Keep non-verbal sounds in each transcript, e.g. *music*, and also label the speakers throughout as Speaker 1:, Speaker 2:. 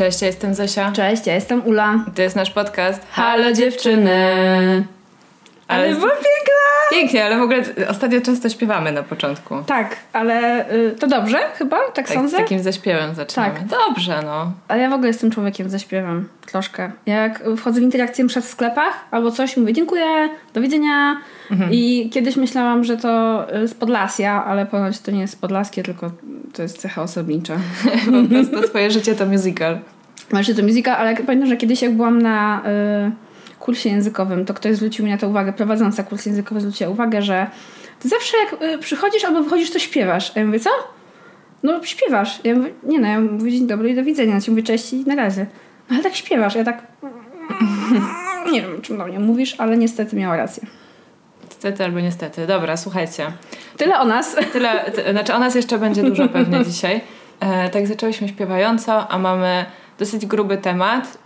Speaker 1: Cześć, ja jestem Zosia.
Speaker 2: Cześć, ja jestem Ula.
Speaker 1: I to jest nasz podcast
Speaker 2: Halo dziewczyny! Ale
Speaker 1: Ale
Speaker 2: była piękna!
Speaker 1: pięknie, ale w ogóle ostatnio często śpiewamy na początku.
Speaker 2: Tak, ale y, to dobrze chyba, tak,
Speaker 1: Tak, z
Speaker 2: sądzę?
Speaker 1: takim zaśpiewem zaczynamy.
Speaker 2: Tak.
Speaker 1: Dobrze, no.
Speaker 2: Ale ja w ogóle jestem człowiekiem ze śpiewem, troszkę. Jak wchodzę w interakcję mszę w sklepach albo coś, mówię dziękuję, do widzenia.
Speaker 1: Mhm.
Speaker 2: I kiedyś myślałam, że to y, z Podlasia, ale ponoć to nie jest podlaskie, tylko to jest cecha osobnicza. *laughs*
Speaker 1: Po prostu twoje życie to musical.
Speaker 2: Znaczy to muzyka, ale pamiętam, że kiedyś jak byłam na y, kursie językowym, to ktoś zwrócił mi na to uwagę, prowadząca kurs językowy zwróciła uwagę, że ty zawsze jak y, przychodzisz albo wychodzisz, to śpiewasz. A ja mówię, co? No śpiewasz. Ja mówię, nie no, ja mówię dzień dobry i do widzenia. Ja ci mówię cześć i na razie. No, ale tak śpiewasz. Ja tak... *laughs* Nie wiem, czym do mnie mówisz, ale niestety miała rację.
Speaker 1: Niestety albo niestety. Dobra, słuchajcie.
Speaker 2: Tyle o nas. *laughs*
Speaker 1: Tyle, znaczy o nas jeszcze będzie dużo pewnie *laughs* dzisiaj. E, tak zaczęłyśmy śpiewająco, a mamy dosyć gruby temat,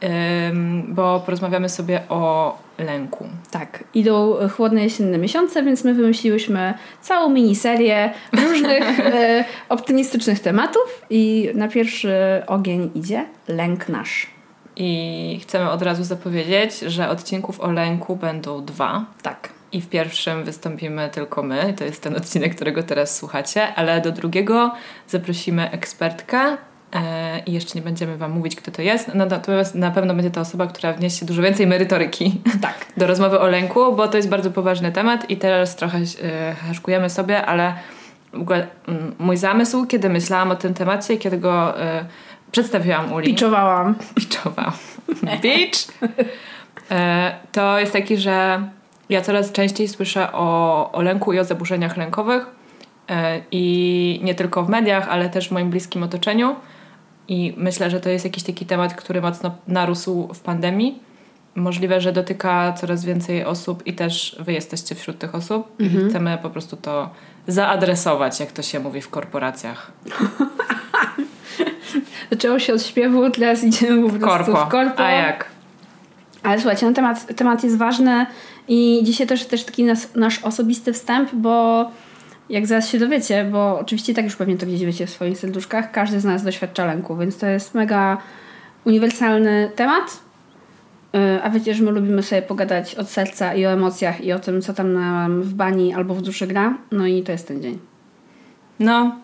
Speaker 1: bo porozmawiamy sobie o lęku.
Speaker 2: Tak, idą chłodne jesienne miesiące, więc my wymyśliłyśmy całą miniserię różnych *laughs* e, optymistycznych tematów i na pierwszy ogień idzie lęk nasz.
Speaker 1: I chcemy od razu zapowiedzieć, że odcinków o lęku będą dwa.
Speaker 2: Tak.
Speaker 1: I w pierwszym wystąpimy tylko my, to jest ten odcinek, którego teraz słuchacie, ale do drugiego zaprosimy ekspertkę i jeszcze nie będziemy Wam mówić, kto to jest, no, natomiast na pewno będzie to osoba, która wniesie dużo więcej merytoryki *laughs*
Speaker 2: Tak.
Speaker 1: do rozmowy o lęku, bo to jest bardzo poważny temat i teraz trochę e, haszkujemy sobie, ale w ogóle mm, mój zamysł, kiedy myślałam o tym temacie, kiedy go e, przedstawiłam Uli,
Speaker 2: Piczowałam. *laughs*
Speaker 1: Biczowa. Beach. E, to jest taki, że ja coraz częściej słyszę o, o lęku i o zaburzeniach lękowych e, i nie tylko w mediach, ale też w moim bliskim otoczeniu i myślę, że to jest jakiś taki temat, który mocno narósł w pandemii. Możliwe, że dotyka coraz więcej osób i też wy jesteście wśród tych osób i chcemy po prostu to zaadresować, jak to się mówi w korporacjach. *laughs*
Speaker 2: Zaczęło się od śpiewu, teraz idziemy po prostu
Speaker 1: Korpo.
Speaker 2: w korpo.
Speaker 1: A jak?
Speaker 2: Ale słuchajcie, no temat, temat jest ważny i dzisiaj też, też taki nas, nasz osobisty wstęp, bo jak zaraz się dowiecie, bo oczywiście tak już pewnie to gdzieś wiecie w swoich serduszkach, każdy z nas doświadcza lęku, więc to jest mega uniwersalny temat. Yy, A wiecie, że my lubimy sobie pogadać od serca i o emocjach i o tym, co tam nam w bani albo w duszy gra. No i to jest ten dzień.
Speaker 1: No,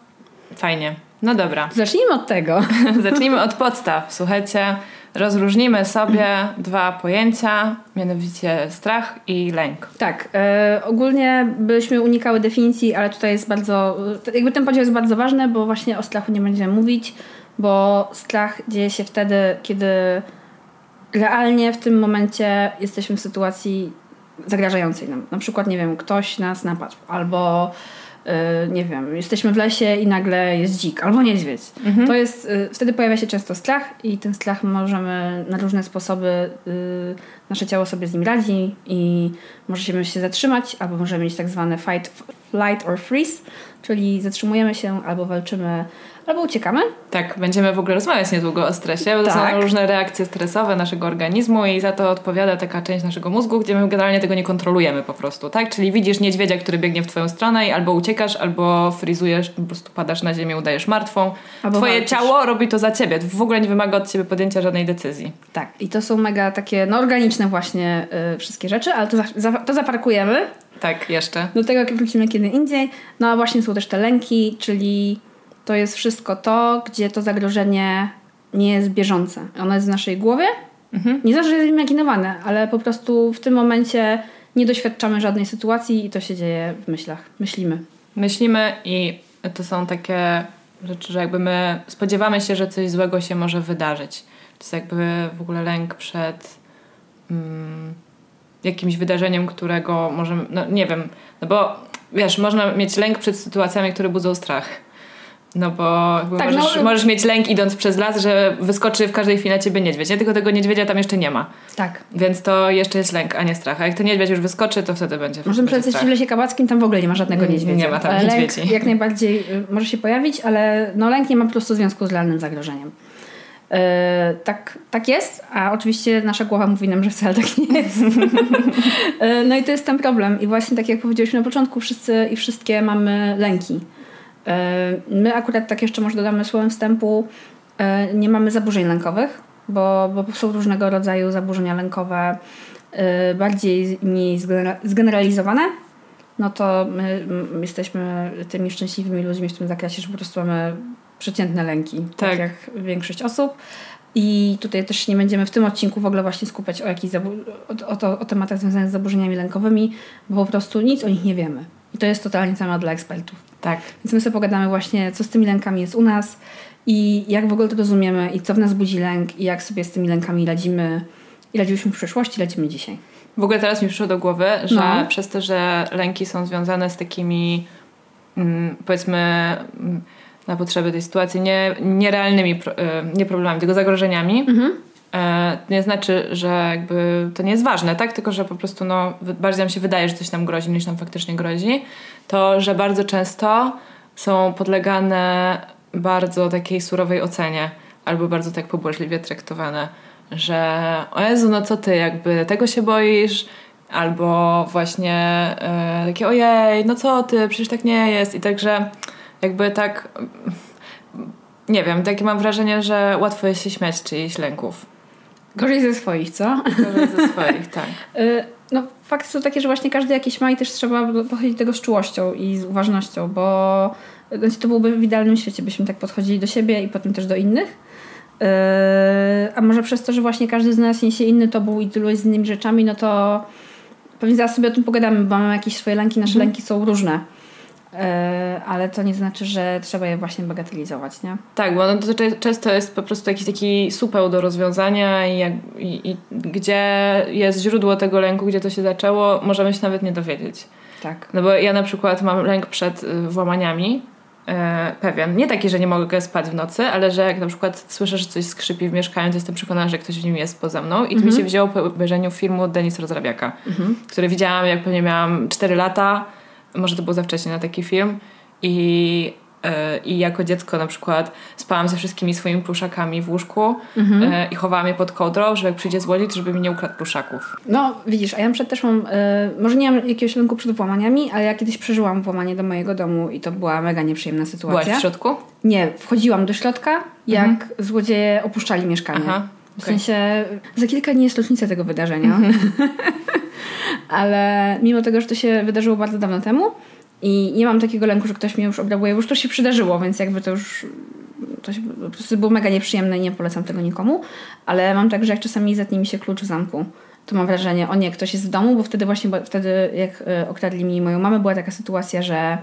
Speaker 1: fajnie. No dobra.
Speaker 2: Zacznijmy od tego. *laughs*
Speaker 1: Zacznijmy od podstaw. Słuchajcie, rozróżnimy sobie dwa pojęcia, mianowicie strach i lęk.
Speaker 2: Tak, e, ogólnie byśmy unikały definicji, ale tutaj jest bardzo, e, jakby ten podział jest bardzo ważny, bo właśnie o strachu nie będziemy mówić, bo strach dzieje się wtedy, kiedy realnie w tym momencie jesteśmy w sytuacji zagrażającej nam. Na przykład, nie wiem, ktoś nas napadł, albo nie wiem, jesteśmy w lesie i nagle jest dzik, albo niedźwiedź. To jest, e, wtedy pojawia się często strach i ten strach możemy na różne sposoby, e, nasze ciało sobie z nim radzi i możemy się zatrzymać, albo możemy mieć tak zwane fight, flight or freeze, czyli zatrzymujemy się, albo walczymy, albo uciekamy.
Speaker 1: Tak, będziemy w ogóle rozmawiać niedługo o stresie, bo to
Speaker 2: Tak.
Speaker 1: są różne reakcje stresowe naszego organizmu i za to odpowiada taka część naszego mózgu, gdzie my generalnie tego nie kontrolujemy po prostu, tak? Czyli widzisz niedźwiedzia, który biegnie w twoją stronę i albo uciekasz, albo frizujesz, po prostu padasz na ziemię, udajesz martwą.
Speaker 2: Albo
Speaker 1: Twoje
Speaker 2: walczysz.
Speaker 1: ciało robi to za ciebie, w ogóle nie wymaga od ciebie podjęcia żadnej decyzji.
Speaker 2: Tak, i to są mega takie no, organiczne właśnie y, wszystkie rzeczy, ale to, za, to zaparkujemy.
Speaker 1: Tak, jeszcze.
Speaker 2: Do tego wrócimy kiedy indziej. No a właśnie są też te lęki, czyli to jest wszystko to, gdzie to zagrożenie nie jest bieżące. Ono jest w naszej głowie. Nie zawsze jest imaginowane, ale po prostu w tym momencie nie doświadczamy żadnej sytuacji i to się dzieje w myślach. Myślimy.
Speaker 1: Myślimy i to są takie rzeczy, że jakby my spodziewamy się, że coś złego się może wydarzyć. To jest jakby w ogóle lęk przed mm, jakimś wydarzeniem, którego możemy, no nie wiem, no bo wiesz, można mieć lęk przed sytuacjami, które budzą strach. No bo
Speaker 2: Tak,
Speaker 1: możesz,
Speaker 2: no-
Speaker 1: możesz mieć lęk idąc przez las, że wyskoczy w każdej chwili na ciebie niedźwiedź, nie? Tylko tego niedźwiedzia tam jeszcze nie ma.
Speaker 2: Tak.
Speaker 1: Więc to jeszcze jest lęk, a nie strach. A jak ten niedźwiedź już wyskoczy, to wtedy będzie
Speaker 2: Możemy przelecieć w lesie kabackim, tam w ogóle nie ma żadnego niedźwiedzia.
Speaker 1: nie ma tam
Speaker 2: Ale lęk
Speaker 1: niedźwiedzi.
Speaker 2: jak najbardziej y, może się pojawić, ale no, lęk nie ma po prostu związku z realnym zagrożeniem. Yy, tak, tak jest, a oczywiście nasza głowa mówi nam, że wcale tak nie jest. Yy, *laughs* no i to jest ten problem. I właśnie tak jak powiedzieliśmy na początku, wszyscy i wszystkie mamy lęki. Yy, my akurat tak jeszcze może dodamy słowem wstępu, yy, nie mamy zaburzeń lękowych, bo, bo są różnego rodzaju zaburzenia lękowe, yy, bardziej mniej zgenera- zgeneralizowane, no to my jesteśmy tymi szczęśliwymi ludźmi w tym zakresie, że po prostu mamy przeciętne lęki, tak,
Speaker 1: Tak.
Speaker 2: jak większość osób. I tutaj też nie będziemy w tym odcinku w ogóle właśnie skupiać o, jakichś zabu- o, o, to, o tematach związanych z zaburzeniami lękowymi, bo po prostu nic o nich nie wiemy. I to jest totalnie temat dla ekspertów.
Speaker 1: Tak.
Speaker 2: Więc my sobie pogadamy właśnie, co z tymi lękami jest u nas i jak w ogóle to rozumiemy i co w nas budzi lęk i jak sobie z tymi lękami radzimy i radziłyśmy w przeszłości, radzimy dzisiaj.
Speaker 1: W ogóle teraz mi przyszło do głowy, że
Speaker 2: No.
Speaker 1: przez to, że lęki są związane z takimi mm, powiedzmy mm, na potrzeby tej sytuacji nie, nierealnymi e, nie problemami, tylko zagrożeniami, e, to nie znaczy, że jakby to nie jest ważne, tak? Tylko, że po prostu no, bardziej nam się wydaje, że coś nam grozi, niż nam faktycznie grozi. To, że bardzo często są podlegane bardzo takiej surowej ocenie albo bardzo tak pobłażliwie traktowane, że o Jezu, no co ty, jakby tego się boisz, albo właśnie e, takie ojej, no co ty, przecież tak nie jest i także jakby tak nie wiem, takie mam wrażenie, że łatwo jest się śmiać czyichś lęków.
Speaker 2: Gorzej ze swoich, co?
Speaker 1: Gorzej ze swoich, tak. *laughs*
Speaker 2: Y, No, fakty są takie, że właśnie każdy jakieś ma i też trzeba podchodzić do tego z czułością i z uważnością, bo znaczy, to byłby w idealnym świecie, byśmy tak podchodzili do siebie i potem też do innych. Yy, A może przez to, że właśnie każdy z nas niesie inny tobuł i tyluje z innymi rzeczami, no to pewnie zaraz sobie o tym pogadamy, bo mamy jakieś swoje lęki, nasze lęki są różne. Yy, Ale to nie znaczy, że trzeba je właśnie bagatelizować, nie?
Speaker 1: Tak, bo no to często jest po prostu jakiś taki supeł do rozwiązania i, jak, i, i gdzie jest źródło tego lęku, gdzie to się zaczęło, możemy się nawet nie dowiedzieć.
Speaker 2: Tak.
Speaker 1: No bo ja na przykład mam lęk przed y, włamaniami, e, pewien. Nie taki, że nie mogę spać w nocy, ale że jak na przykład słyszę, że coś skrzypi w mieszkaniu, to jestem przekonana, że ktoś w nim jest poza mną. I to mi się wzięło po obejrzeniu filmu Denis Rozrabiaka, który widziałam jak pewnie miałam 4 lata. Może to było za wcześnie na taki film. I, e, I jako dziecko na przykład spałam ze wszystkimi swoimi pluszakami w łóżku e, i chowałam je pod kołdrą, żeby jak przyjdzie złodziej, żeby mi nie ukradł pluszaków.
Speaker 2: No, widzisz, a ja przykład też mam, e, może nie mam jakiegoś lęku przed włamaniami, ale ja kiedyś przeżyłam włamanie do mojego domu i to była mega nieprzyjemna
Speaker 1: Byłaś
Speaker 2: sytuacja.
Speaker 1: w środku?
Speaker 2: Nie, wchodziłam do środka, jak złodzieje opuszczali mieszkanie.
Speaker 1: Aha,
Speaker 2: W
Speaker 1: okej.
Speaker 2: sensie, za kilka dni jest rocznica tego wydarzenia. *laughs* ale mimo tego, że to się wydarzyło bardzo dawno temu i nie mam takiego lęku, że ktoś mnie już obrabuje, bo już to się przydarzyło, więc jakby to już to się, po prostu było mega nieprzyjemne i nie polecam tego nikomu. Ale mam tak, że jak czasami zetnie mi się klucz w zamku, to mam wrażenie, o nie, ktoś jest w domu, bo wtedy właśnie, bo wtedy jak y, okradli mi moją mamę, była taka sytuacja, że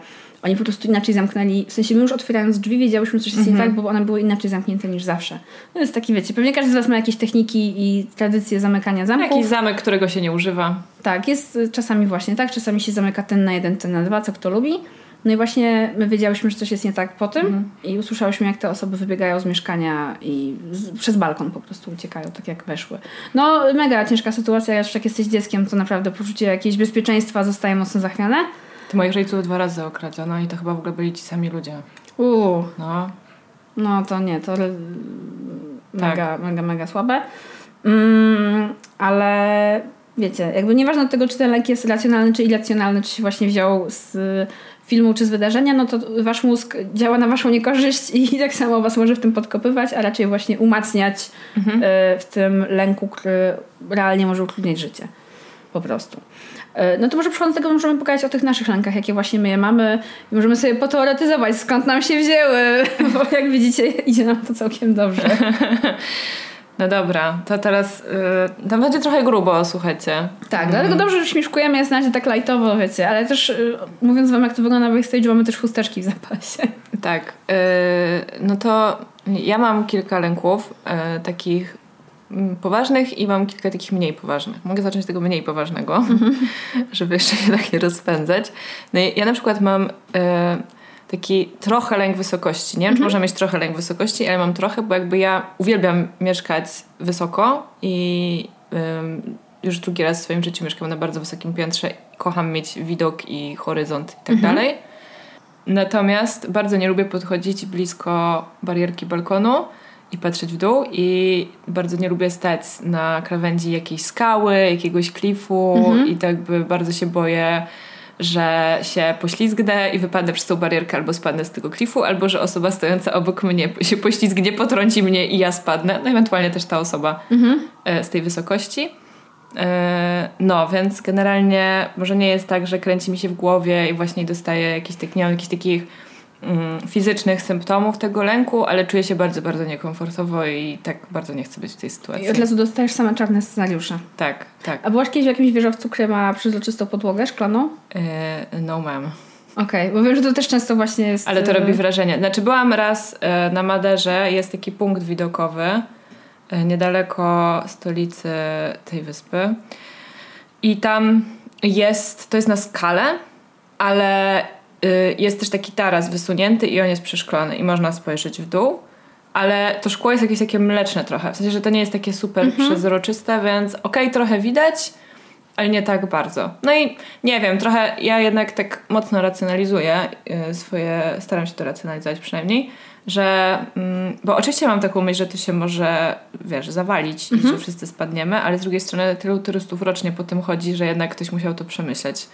Speaker 2: oni po prostu inaczej zamknęli, w sensie my już otwierając drzwi wiedziałyśmy, coś jest nie tak, bo one były inaczej zamknięte niż zawsze. No jest taki, wiecie, pewnie każdy z Was ma jakieś techniki i tradycje zamykania zamków.
Speaker 1: Jakiś zamek, którego się nie używa.
Speaker 2: Tak, jest y, czasami właśnie tak, czasami się zamyka ten na jeden, ten na dwa, co kto lubi. No i właśnie my wiedziałyśmy, że coś jest nie tak po tym i usłyszałyśmy, jak te osoby wybiegają z mieszkania i z, przez balkon po prostu uciekają, tak jak weszły. No mega ciężka sytuacja, już jak jesteś dzieckiem, to naprawdę poczucie jakiegoś bezpieczeństwa zostaje mocno zachwiane.
Speaker 1: To moich rodziców dwa razy okradziono i to chyba w ogóle byli ci sami ludzie.
Speaker 2: Uuu,
Speaker 1: No,
Speaker 2: no to nie, to re- mega, mega, mega słabe. Mm, ale wiecie, jakby nieważne od tego, czy ten lek jest racjonalny, czy irracjonalny, czy się właśnie wziął z filmu, czy z wydarzenia, no to wasz mózg działa na waszą niekorzyść i *laughs* tak samo was może w tym podkopywać, a raczej właśnie umacniać y, w tym lęku, który realnie może utrudniać życie. Po prostu. Y, No to może przechodząc do tego możemy pogadać o tych naszych lękach, jakie właśnie my je mamy i możemy sobie poteoretyzować, skąd nam się wzięły, *laughs* bo jak widzicie idzie nam to całkiem dobrze. *laughs*
Speaker 1: no dobra, to teraz yy, to będzie trochę grubo, słuchajcie.
Speaker 2: Tak, dlatego dobrze, że śmieszkujemy, jest na razie tak lajtowo, wiecie, ale też y, mówiąc wam, jak to wygląda na backstage, mamy też chusteczki w zapasie.
Speaker 1: Tak, yy, no to ja mam kilka lęków yy, takich mm, poważnych i mam kilka takich mniej poważnych. Mogę zacząć od tego mniej poważnego, *laughs* żeby jeszcze się tak nie rozpędzać. No i ja na przykład mam e, taki trochę lęk wysokości. Nie wiem, czy można mieć trochę lęk wysokości, ale mam trochę, bo jakby ja uwielbiam mieszkać wysoko i ym, już drugi raz w swoim życiu mieszkam na bardzo wysokim piętrze. Kocham mieć widok i horyzont i tak dalej. Natomiast bardzo nie lubię podchodzić blisko barierki balkonu i patrzeć w dół i bardzo nie lubię stać na krawędzi jakiejś skały, jakiegoś klifu i tak by bardzo się boję, że się poślizgnę i wypadnę przez tą barierkę albo spadnę z tego klifu, albo że osoba stojąca obok mnie się poślizgnie, potrąci mnie i ja spadnę, no ewentualnie też ta osoba e, z tej wysokości. E, No, więc generalnie może nie jest tak, że kręci mi się w głowie i właśnie dostaję jakieś tak, nie mam jakichś takich fizycznych symptomów tego lęku, ale czuję się bardzo, bardzo niekomfortowo i tak bardzo nie chcę być w tej sytuacji.
Speaker 2: I od razu dostajesz same czarne scenariusze.
Speaker 1: Tak, tak.
Speaker 2: A byłaś kiedyś w jakimś wieżowcu, który ma przezroczystą podłogę szklaną?
Speaker 1: E, no mam.
Speaker 2: Okej, bo wiem, że to też często właśnie jest...
Speaker 1: Ale to
Speaker 2: e,
Speaker 1: robi wrażenie. Znaczy byłam raz e, na Maderze, jest taki punkt widokowy e, niedaleko stolicy tej wyspy i tam jest, to jest na skalę, ale y, jest też taki taras wysunięty i on jest przeszklony i można spojrzeć w dół. Ale to szkło jest jakieś takie mleczne trochę. W sensie, że to nie jest takie super przezroczyste, więc okej, trochę widać, ale nie tak bardzo. No i nie wiem, trochę ja jednak tak mocno racjonalizuję y, swoje, staram się to racjonalizować przynajmniej, że, mm, bo oczywiście mam taką myśl, że to się może, wiesz, zawalić i że wszyscy spadniemy, ale z drugiej strony tylu turystów rocznie po tym chodzi, że jednak ktoś musiał to przemyśleć,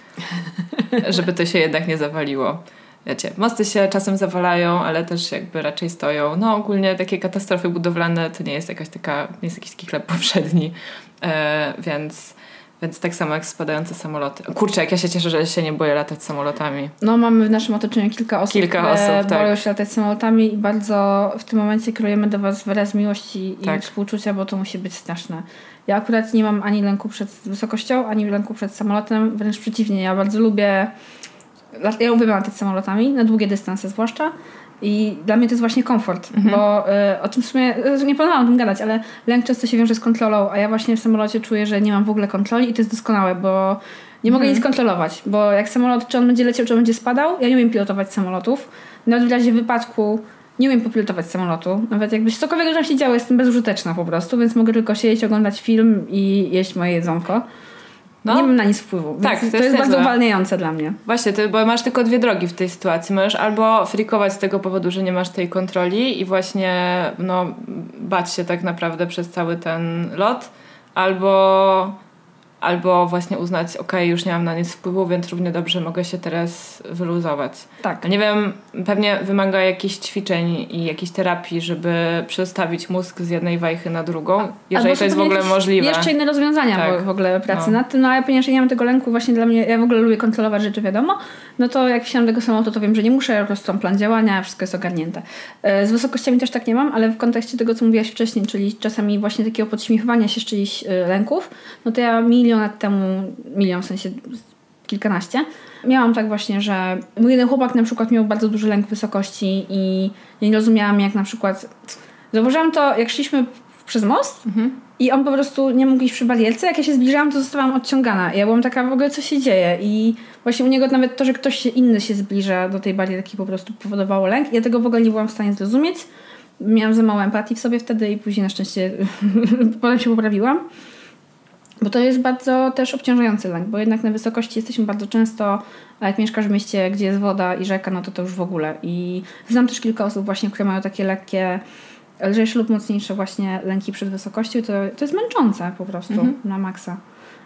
Speaker 1: *laughs* żeby to się jednak nie zawaliło. Wiecie, mosty się czasem zawalają, ale też jakby raczej stoją. No ogólnie takie katastrofy budowlane to nie jest jakaś taka, nie jest jakiś taki chleb powszedni, e, więc... Więc tak samo jak spadające samoloty. Kurczę, jak ja się cieszę, że się nie boję latać samolotami.
Speaker 2: No mamy w naszym otoczeniu kilka osób,
Speaker 1: Kilka
Speaker 2: które
Speaker 1: osób, tak.
Speaker 2: boją się latać samolotami i bardzo w tym momencie kierujemy do Was wyraz miłości i
Speaker 1: Tak.
Speaker 2: współczucia, bo to musi być straszne. Ja akurat nie mam ani lęku przed wysokością, ani lęku przed samolotem, wręcz przeciwnie, ja bardzo lubię ja uwielbiam latać samolotami, na długie dystanse zwłaszcza i dla mnie to jest właśnie komfort,
Speaker 1: Mhm.
Speaker 2: bo y, o tym w sumie y, nie planowałam o tym gadać, ale lęk często się wiąże z kontrolą, a ja właśnie w samolocie czuję, że nie mam w ogóle kontroli i to jest doskonałe, bo nie mogę
Speaker 1: Mhm.
Speaker 2: nic kontrolować, bo jak samolot, czy on będzie leciał, czy on będzie spadał, ja nie umiem pilotować samolotów. Nawet w razie wypadku nie umiem popilotować samolotu. Nawet jakby się cokolwiek się działo, jestem bezużyteczna po prostu, więc mogę tylko siedzieć, oglądać film i jeść moje jedzonko.
Speaker 1: No.
Speaker 2: Nie mam na nic wpływu.
Speaker 1: Tak, to
Speaker 2: to,
Speaker 1: jest
Speaker 2: jest bardzo uwalniające dla mnie.
Speaker 1: Właśnie, ty, bo masz tylko dwie drogi w tej sytuacji. Możesz albo frikować z tego powodu, że nie masz tej kontroli i właśnie no, bać się tak naprawdę przez cały ten lot, albo, albo właśnie uznać, ok, już nie mam na nic wpływu, więc równie dobrze mogę się teraz wyluzować.
Speaker 2: Tak.
Speaker 1: Nie wiem, pewnie wymaga jakichś ćwiczeń i jakiejś terapii, żeby przestawić mózg z jednej wajchy na drugą, jeżeli to jest w ogóle możliwe.
Speaker 2: Jeszcze inne rozwiązania
Speaker 1: Tak.
Speaker 2: w- ogóle pracy
Speaker 1: No.
Speaker 2: nad tym, no ale ponieważ ja nie mam tego lęku właśnie dla mnie, ja w ogóle lubię kontrolować rzeczy, wiadomo, no to jak do tego samolotu, to wiem, że nie muszę, po prostu mam plan działania, wszystko jest ogarnięte. E, Z wysokościami też tak nie mam, ale w kontekście tego, co mówiłaś wcześniej, czyli czasami właśnie takiego podśmiechowania się z czyichś e, lęków, no to ja milion lat temu, milion w sensie kilkanaście, miałam tak właśnie, że mój jeden chłopak na przykład miał bardzo duży lęk wysokości i nie rozumiałam jak na przykład... Zauważyłam to, jak szliśmy przez most i on po prostu nie mógł iść przy barierce. Jak ja się zbliżałam, to zostałam odciągana. Ja byłam taka w ogóle, co się dzieje. I właśnie u niego nawet to, że ktoś inny się zbliża do tej barierki po prostu powodowało lęk. Ja tego w ogóle nie byłam w stanie zrozumieć. Miałam za mało empatii w sobie wtedy i później na szczęście *laughs* potem się poprawiłam. Bo to jest bardzo też obciążający lęk, bo jednak na wysokości jesteśmy bardzo często, a jak mieszkasz w mieście, gdzie jest woda i rzeka, no to to już w ogóle. I znam też kilka osób właśnie, które mają takie lekkie, lżejsze lub mocniejsze właśnie lęki przed wysokością. To, to jest męczące po prostu na maksa.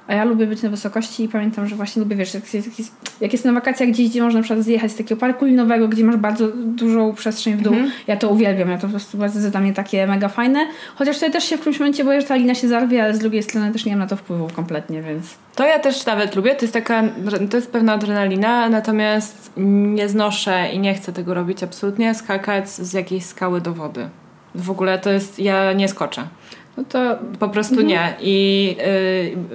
Speaker 2: A ja lubię być na wysokości i pamiętam, że właśnie lubię, wiesz, jak jest, jak jest, na wakacjach gdzieś, gdzie można na przykład zjechać z takiego parku linowego, gdzie masz bardzo dużą przestrzeń w dół. Ja to uwielbiam, ja to po prostu bardzo jest dla mnie takie mega fajne. Chociaż tutaj też się w którymś momencie boję, że ta lina się zarwie, ale z drugiej strony też nie mam na to wpływu kompletnie, więc...
Speaker 1: To ja też nawet lubię, to jest taka, to jest pewna adrenalina, natomiast nie znoszę i nie chcę tego robić absolutnie, skakać z jakiejś skały do wody. W ogóle to jest, ja nie skoczę.
Speaker 2: No to
Speaker 1: Po prostu nie. I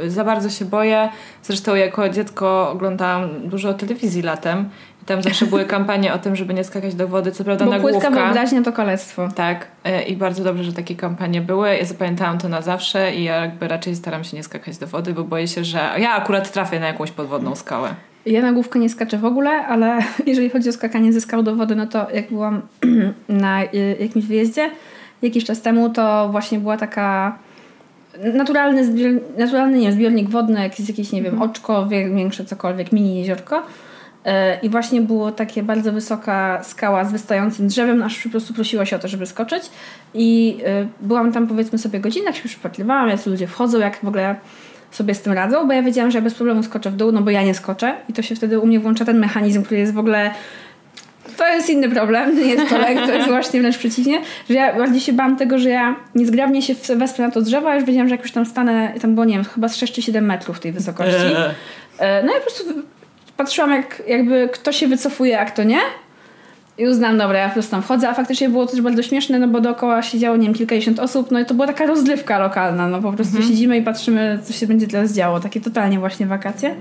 Speaker 1: y, za bardzo się boję. Zresztą jako dziecko oglądałam dużo telewizji latem I tam zawsze były *laughs* kampanie o tym, żeby nie skakać do wody, co prawda
Speaker 2: Bo
Speaker 1: na
Speaker 2: płytka wyobraźnia to kalectwo.
Speaker 1: Tak, e, i bardzo dobrze, że takie kampanie były. Ja zapamiętałam to na zawsze i ja jakby raczej staram się nie skakać do wody, bo boję się, że ja akurat trafię na jakąś podwodną skałę.
Speaker 2: Ja na główkę nie skaczę w ogóle, ale *laughs* jeżeli chodzi o skakanie ze skał do wody, no to jak byłam *clears throat* na y, jakimś wyjeździe jakiś czas temu, to właśnie była taka naturalny, zbior, naturalny nie, zbiornik wodny, jakieś, jakieś nie wiem, oczko, wie- większe cokolwiek, mini jeziorko. Y, I właśnie było takie bardzo wysoka skała z wystającym drzewem, aż po prostu prosiło się o to, żeby skoczyć. I y, byłam tam powiedzmy sobie godzinę, jak się przypatrywałam, jak ludzie wchodzą, jak w ogóle sobie z tym radzą, bo ja wiedziałam, że ja bez problemu skoczę w dół, no bo ja nie skoczę i to się wtedy u mnie włącza ten mechanizm, który jest w ogóle to jest inny problem, nie jest to lek, to jest właśnie wręcz przeciwnie, że ja bardziej się bałam tego, że ja niezgrabnie się wesprę na to drzewo, a już wiedziałam, że jak już tam stanę, tam było, nie wiem, chyba z 6 czy 7 metrów tej wysokości. E, No i po prostu patrzyłam, jak jakby kto się wycofuje, a kto nie. I uznałam, dobra, ja po prostu tam wchodzę, a faktycznie było też bardzo śmieszne, no bo dookoła siedziało, nie wiem, kilkadziesiąt osób, no i to była taka rozrywka lokalna, no po prostu siedzimy i patrzymy, co się będzie teraz działo, takie totalnie właśnie wakacje.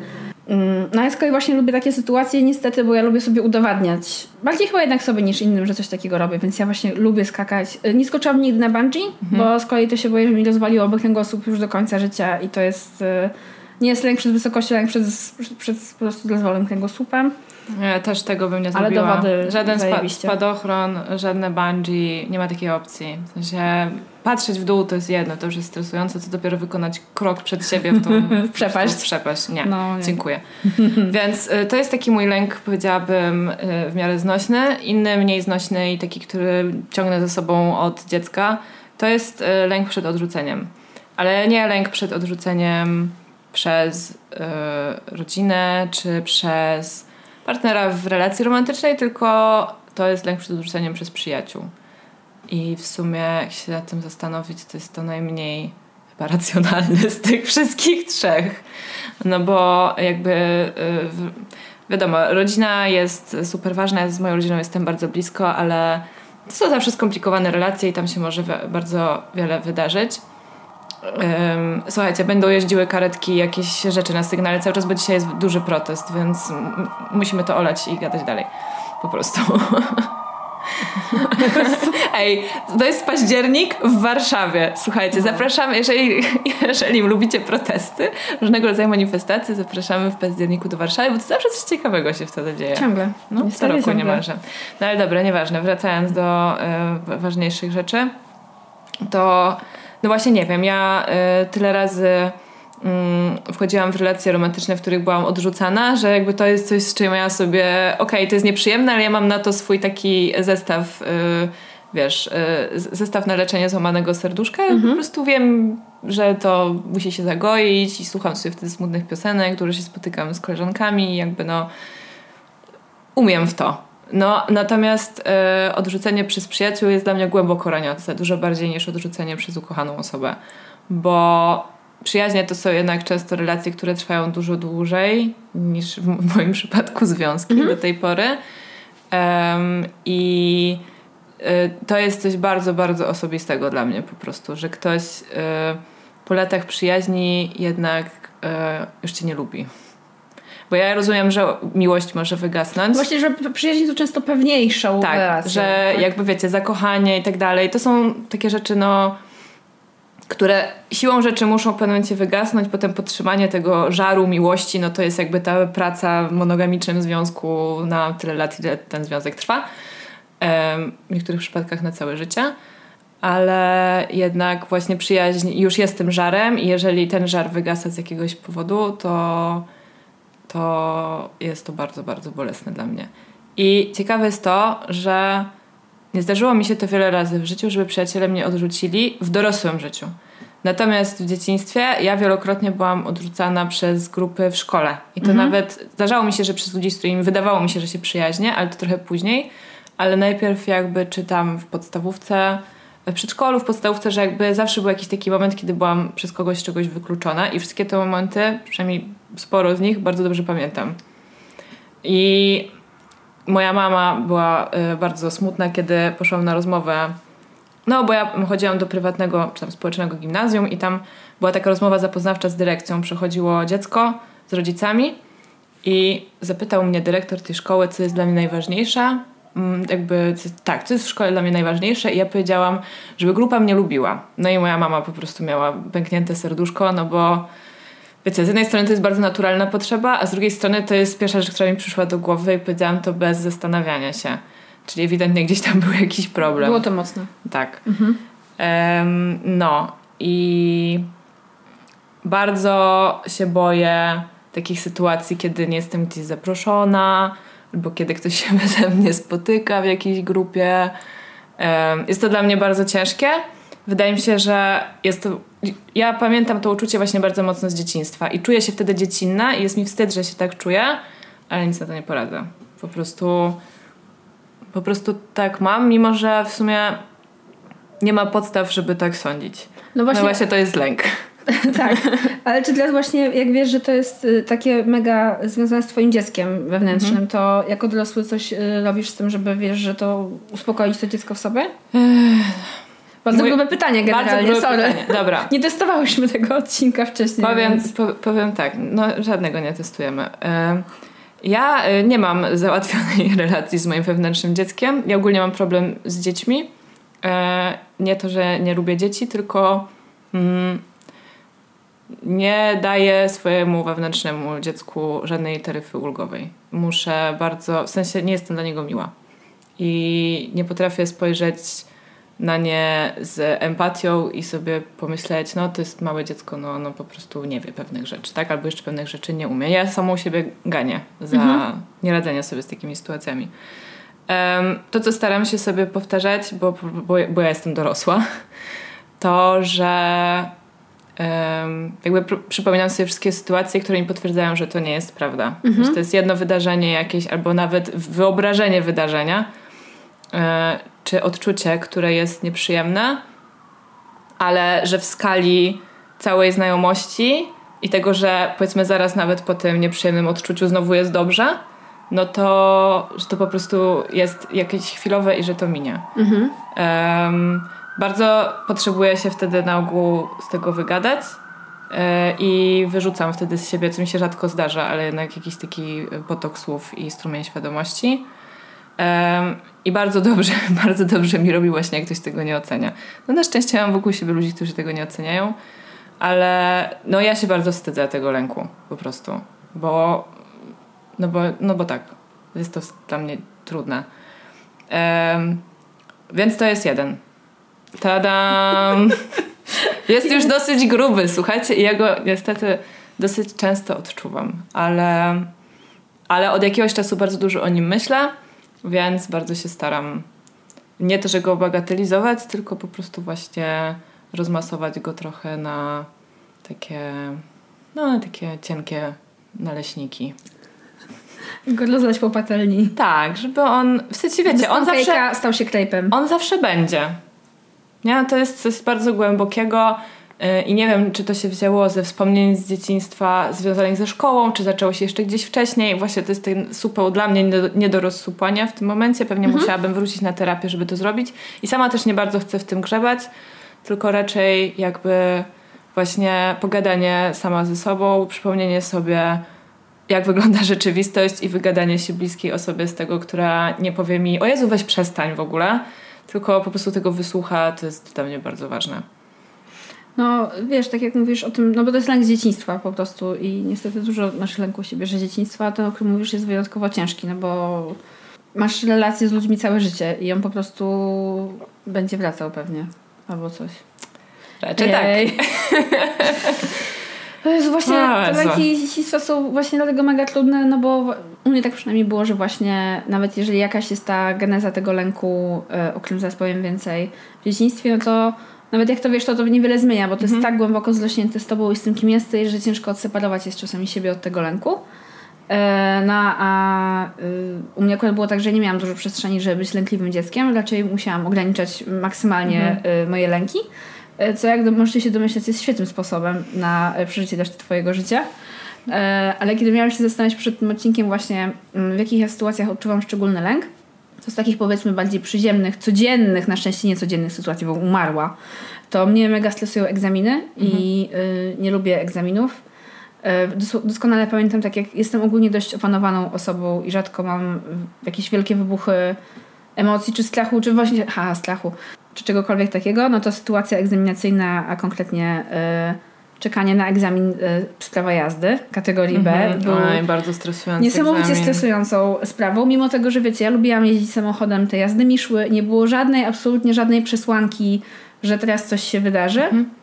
Speaker 2: Mm, No ja z kolei właśnie lubię takie sytuacje niestety, bo ja lubię sobie udowadniać, bardziej chyba jednak sobie niż innym, że coś takiego robię, więc ja właśnie lubię skakać. Y, Nie skoczyłam nigdy na bungee, bo z kolei to się boję, że mi rozwaliło obok kręgosłup już do końca życia i to jest... y, Nie jest lęk przed wysokością, lęk przed, przed po prostu rozwalonym kręgosłupem.
Speaker 1: Ja też tego bym nie
Speaker 2: Ale do
Speaker 1: zrobiła.
Speaker 2: wody
Speaker 1: Żaden
Speaker 2: zajebiście.
Speaker 1: spadochron, żadne bungee, nie ma takiej opcji. W sensie patrzeć w dół to jest jedno, to już jest stresujące, co dopiero wykonać krok przed siebie w tą *laughs*
Speaker 2: Przepaść.
Speaker 1: w przepaść. Nie,
Speaker 2: No, nie.
Speaker 1: dziękuję. *laughs* Więc y, to jest taki mój lęk, powiedziałabym, y, w miarę znośny. Inny, mniej znośny i taki, który ciągnę ze sobą od dziecka, to jest y, lęk przed odrzuceniem. Ale nie lęk przed odrzuceniem przez y, rodzinę czy przez partnera w relacji romantycznej, tylko to jest lęk przed odrzuceniem przez przyjaciół. I w sumie, jak się nad tym zastanowić, to jest to najmniej chyba racjonalny z tych wszystkich trzech. No bo jakby y, w- wiadomo, rodzina jest super ważna, ja z moją rodziną jestem bardzo blisko, ale to są zawsze skomplikowane relacje i tam się może bardzo wiele wydarzyć. Słuchajcie, będą jeździły karetki, jakieś rzeczy na sygnale cały czas, bo dzisiaj jest duży protest, więc musimy to olać i gadać dalej. Po prostu. *laughs* Ej, to jest październik w Warszawie. Słuchajcie, zapraszamy, jeżeli, *laughs* jeżeli lubicie protesty, różnego rodzaju manifestacje, zapraszamy w październiku do Warszawy, bo to zawsze coś ciekawego się wtedy dzieje.
Speaker 2: Ciągle.
Speaker 1: No, co roku
Speaker 2: ciągle.
Speaker 1: niemalże. No ale dobra, nieważne. Wracając do wa- ważniejszych rzeczy, to no właśnie nie wiem, ja e, tyle razy mm, wchodziłam w relacje romantyczne, w których byłam odrzucana, że jakby to jest coś, z czym ja sobie, okej, to jest nieprzyjemne, ale ja mam na to swój taki zestaw, e, wiesz, z- zestaw na leczenie złamanego serduszka. Po prostu wiem, że to musi się zagoić i słucham sobie wtedy smutnych piosenek, dużo się spotykam z koleżankami i jakby no umiem w to. No, natomiast e, odrzucenie przez przyjaciół jest dla mnie głęboko raniące, dużo bardziej niż odrzucenie przez ukochaną osobę, bo przyjaźnie to są jednak często relacje, które trwają dużo dłużej niż w, moim przypadku związki do tej pory. Em, I e, to jest coś bardzo, bardzo osobistego dla mnie po prostu, że ktoś e, po latach przyjaźni jednak już cię nie lubi. Bo ja rozumiem, że miłość może wygasnąć.
Speaker 2: Właśnie, że przyjaźń to często pewniejszą
Speaker 1: Tak,
Speaker 2: relacją.
Speaker 1: że
Speaker 2: tak?
Speaker 1: jakby wiecie, zakochanie i tak dalej, to są takie rzeczy, no, które siłą rzeczy muszą w pewnym momencie wygasnąć, potem podtrzymanie tego żaru miłości, no to jest jakby ta praca w monogamicznym związku na tyle lat, ile ten związek trwa. W niektórych przypadkach na całe życie. Ale jednak właśnie przyjaźń już jest tym żarem i jeżeli ten żar wygasa z jakiegoś powodu, to, to jest to bardzo, bardzo bolesne dla mnie. I ciekawe jest to, że nie zdarzyło mi się to wiele razy w życiu, żeby przyjaciele mnie odrzucili w dorosłym życiu. Natomiast w dzieciństwie ja wielokrotnie byłam odrzucana przez grupy w szkole. I to nawet zdarzało mi się, że przez ludzi, z którymi wydawało mi się, że się przyjaźnię, ale to trochę później. Ale najpierw jakby czytam w podstawówce, w przedszkolu, w podstawówce, że jakby zawsze był jakiś taki moment, kiedy byłam przez kogoś czegoś wykluczona i wszystkie te momenty, przynajmniej sporo z nich, bardzo dobrze pamiętam. I moja mama była y, bardzo smutna, kiedy poszłam na rozmowę. No, bo ja chodziłam do prywatnego, czy tam społecznego gimnazjum i tam była taka rozmowa zapoznawcza z dyrekcją. Przychodziło dziecko z rodzicami I zapytał mnie dyrektor tej szkoły, co jest dla mnie najważniejsze. Mm, Jakby, tak, co jest w szkole dla mnie najważniejsze i ja powiedziałam, żeby grupa mnie lubiła. No i moja mama po prostu miała pęknięte serduszko, no bo wiecie, z jednej strony to jest bardzo naturalna potrzeba, a z drugiej strony to jest pierwsza rzecz, która mi przyszła do głowy i powiedziałam to bez zastanawiania się. Czyli ewidentnie gdzieś tam *laughs* był jakiś problem.
Speaker 2: Było to mocne.
Speaker 1: Tak. Em, no i bardzo się boję takich sytuacji, kiedy nie jestem gdzieś zaproszona, albo kiedy ktoś się *laughs* beze mnie spotyka w jakiejś grupie. Em, jest to dla mnie bardzo ciężkie. Wydaje mi się, że jest to. Ja pamiętam to uczucie właśnie bardzo mocno z dzieciństwa i czuję się wtedy dziecinna i jest mi wstyd, że się tak czuję, ale nic na to nie poradzę. Po prostu. Po prostu tak mam, mimo że w sumie nie ma podstaw, żeby tak sądzić.
Speaker 2: No
Speaker 1: No
Speaker 2: właśnie,
Speaker 1: właśnie to jest lęk. *laughs*
Speaker 2: tak. Ale czy teraz właśnie, jak wiesz, że to jest y, takie mega związane z twoim dzieckiem wewnętrznym,
Speaker 1: Mhm.
Speaker 2: to jako dorosły coś y, robisz z tym, żeby wiesz, że to uspokoić to dziecko w sobie? Bardzo
Speaker 1: Mój-
Speaker 2: grube pytanie generalnie,
Speaker 1: grube
Speaker 2: sorry.
Speaker 1: pytanie. Dobra. *laughs*
Speaker 2: Nie testowałyśmy tego odcinka wcześniej.
Speaker 1: Powiem,
Speaker 2: więc...
Speaker 1: po, powiem tak, no żadnego nie testujemy. Ja e, nie mam *laughs* załatwionej *laughs* relacji z moim wewnętrznym dzieckiem. Ja ogólnie mam problem z dziećmi. E, Nie to, że nie lubię dzieci, tylko mm, nie daję swojemu wewnętrznemu dziecku żadnej taryfy ulgowej. Muszę bardzo, w sensie nie jestem dla niego miła. I nie potrafię spojrzeć na nie z empatią i sobie pomyśleć, no to jest małe dziecko, no ono po prostu nie wie pewnych rzeczy, tak? Albo jeszcze pewnych rzeczy nie umie. Ja samą siebie ganię za
Speaker 2: Mhm.
Speaker 1: nieradzenie sobie z takimi sytuacjami. Em, to, co staram się sobie powtarzać, bo, bo, bo ja jestem dorosła, to, że em, jakby pr- przypominam sobie wszystkie sytuacje, które mi potwierdzają, że to nie jest prawda. Że to jest jedno wydarzenie jakieś, albo nawet wyobrażenie wydarzenia, czy odczucie, które jest nieprzyjemne, ale że w skali całej znajomości i tego, że powiedzmy zaraz nawet po tym nieprzyjemnym odczuciu znowu jest dobrze, no to, że to po prostu jest jakieś chwilowe i że to minie. Em, bardzo potrzebuję się wtedy na ogół z tego wygadać e, i wyrzucam wtedy z siebie, co mi się rzadko zdarza, ale jednak jakiś taki potok słów i strumień świadomości. I bardzo dobrze, *laughs* bardzo dobrze mi robi właśnie, jak ktoś tego nie ocenia. No na szczęście mam wokół siebie ludzi, którzy tego nie oceniają, ale no ja się bardzo wstydzę tego lęku po prostu, bo no bo, no bo tak, jest to dla mnie trudne. Em, więc to jest jeden. Tadam! *laughs* Jest już dosyć gruby, słuchajcie, i ja go niestety dosyć często odczuwam, ale, ale od jakiegoś czasu bardzo dużo o nim myślę, więc bardzo się staram nie to, że go bagatelizować, tylko po prostu właśnie rozmasować go trochę na takie, no, takie cienkie naleśniki.
Speaker 2: Go rozlać po patelni.
Speaker 1: Tak, żeby on, w sensie wiecie, on zawsze,
Speaker 2: stał się krejpem.
Speaker 1: on zawsze będzie. Nie? To jest coś bardzo głębokiego i nie wiem, czy to się wzięło ze wspomnień z dzieciństwa związanych ze szkołą, czy zaczęło się jeszcze gdzieś wcześniej. Właśnie to jest ten supeł dla mnie nie do, nie do rozsupania w tym momencie. Pewnie musiałabym wrócić na terapię, żeby to zrobić. I sama też nie bardzo chcę w tym grzebać, tylko raczej jakby właśnie pogadanie sama ze sobą, przypomnienie sobie jak wygląda *laughs* rzeczywistość i wygadanie się bliskiej osobie z tego, która nie powie mi o Jezu, weź przestań w ogóle, tylko po prostu tego wysłucha, to jest dla mnie bardzo ważne.
Speaker 2: No wiesz, tak jak mówisz o tym, no bo to jest lęk z dzieciństwa po prostu i niestety dużo naszych lęków się bierze z dzieciństwa, ten, o którym mówisz jest wyjątkowo ciężki, no bo masz relacje z ludźmi całe życie i on po prostu będzie wracał pewnie albo coś.
Speaker 1: Raczej tak.
Speaker 2: Ej. *laughs* To jest właśnie,
Speaker 1: O
Speaker 2: te
Speaker 1: Jezu.
Speaker 2: lęki z dzieciństwa są właśnie dlatego mega trudne, no bo u mnie tak przynajmniej było, że właśnie nawet jeżeli jakaś jest ta geneza tego lęku, e, o którym zaraz powiem więcej, w dzieciństwie, no to nawet jak to wiesz, to to niewiele zmienia, bo to jest tak głęboko zrośnięte z tobą i z tym, kim jesteś, że ciężko odseparować jest czasami siebie od tego lęku. E, No a y, u mnie akurat było tak, że nie miałam dużo przestrzeni, żeby być lękliwym dzieckiem. Raczej musiałam ograniczać maksymalnie y, moje lęki. E, Co jak możecie się domyśleć jest świetnym sposobem na e, przeżycie reszty twojego życia. Ale kiedy miałam się zastanawiać przed tym odcinkiem właśnie mm, w jakich ja sytuacjach odczuwam szczególny lęk, z takich powiedzmy bardziej przyziemnych, codziennych, na szczęście nie codziennych sytuacji, bo umarła, to mnie mega stresują egzaminy i y, nie lubię egzaminów. E, doskonale pamiętam, tak jak jestem ogólnie dość opanowaną osobą i rzadko mam jakieś wielkie wybuchy emocji, czy strachu, czy właśnie, ha, strachu, czy czegokolwiek takiego, no to sytuacja egzaminacyjna, a konkretnie y, czekanie na egzamin y, z prawa jazdy kategorii B
Speaker 1: mhm. był Oj, bardzo stresujący
Speaker 2: niesamowicie egzamin. stresującą sprawą, mimo tego, że wiecie, ja lubiłam jeździć samochodem, te jazdy mi szły, nie było żadnej, absolutnie żadnej przesłanki, że teraz coś się wydarzy. Mhm.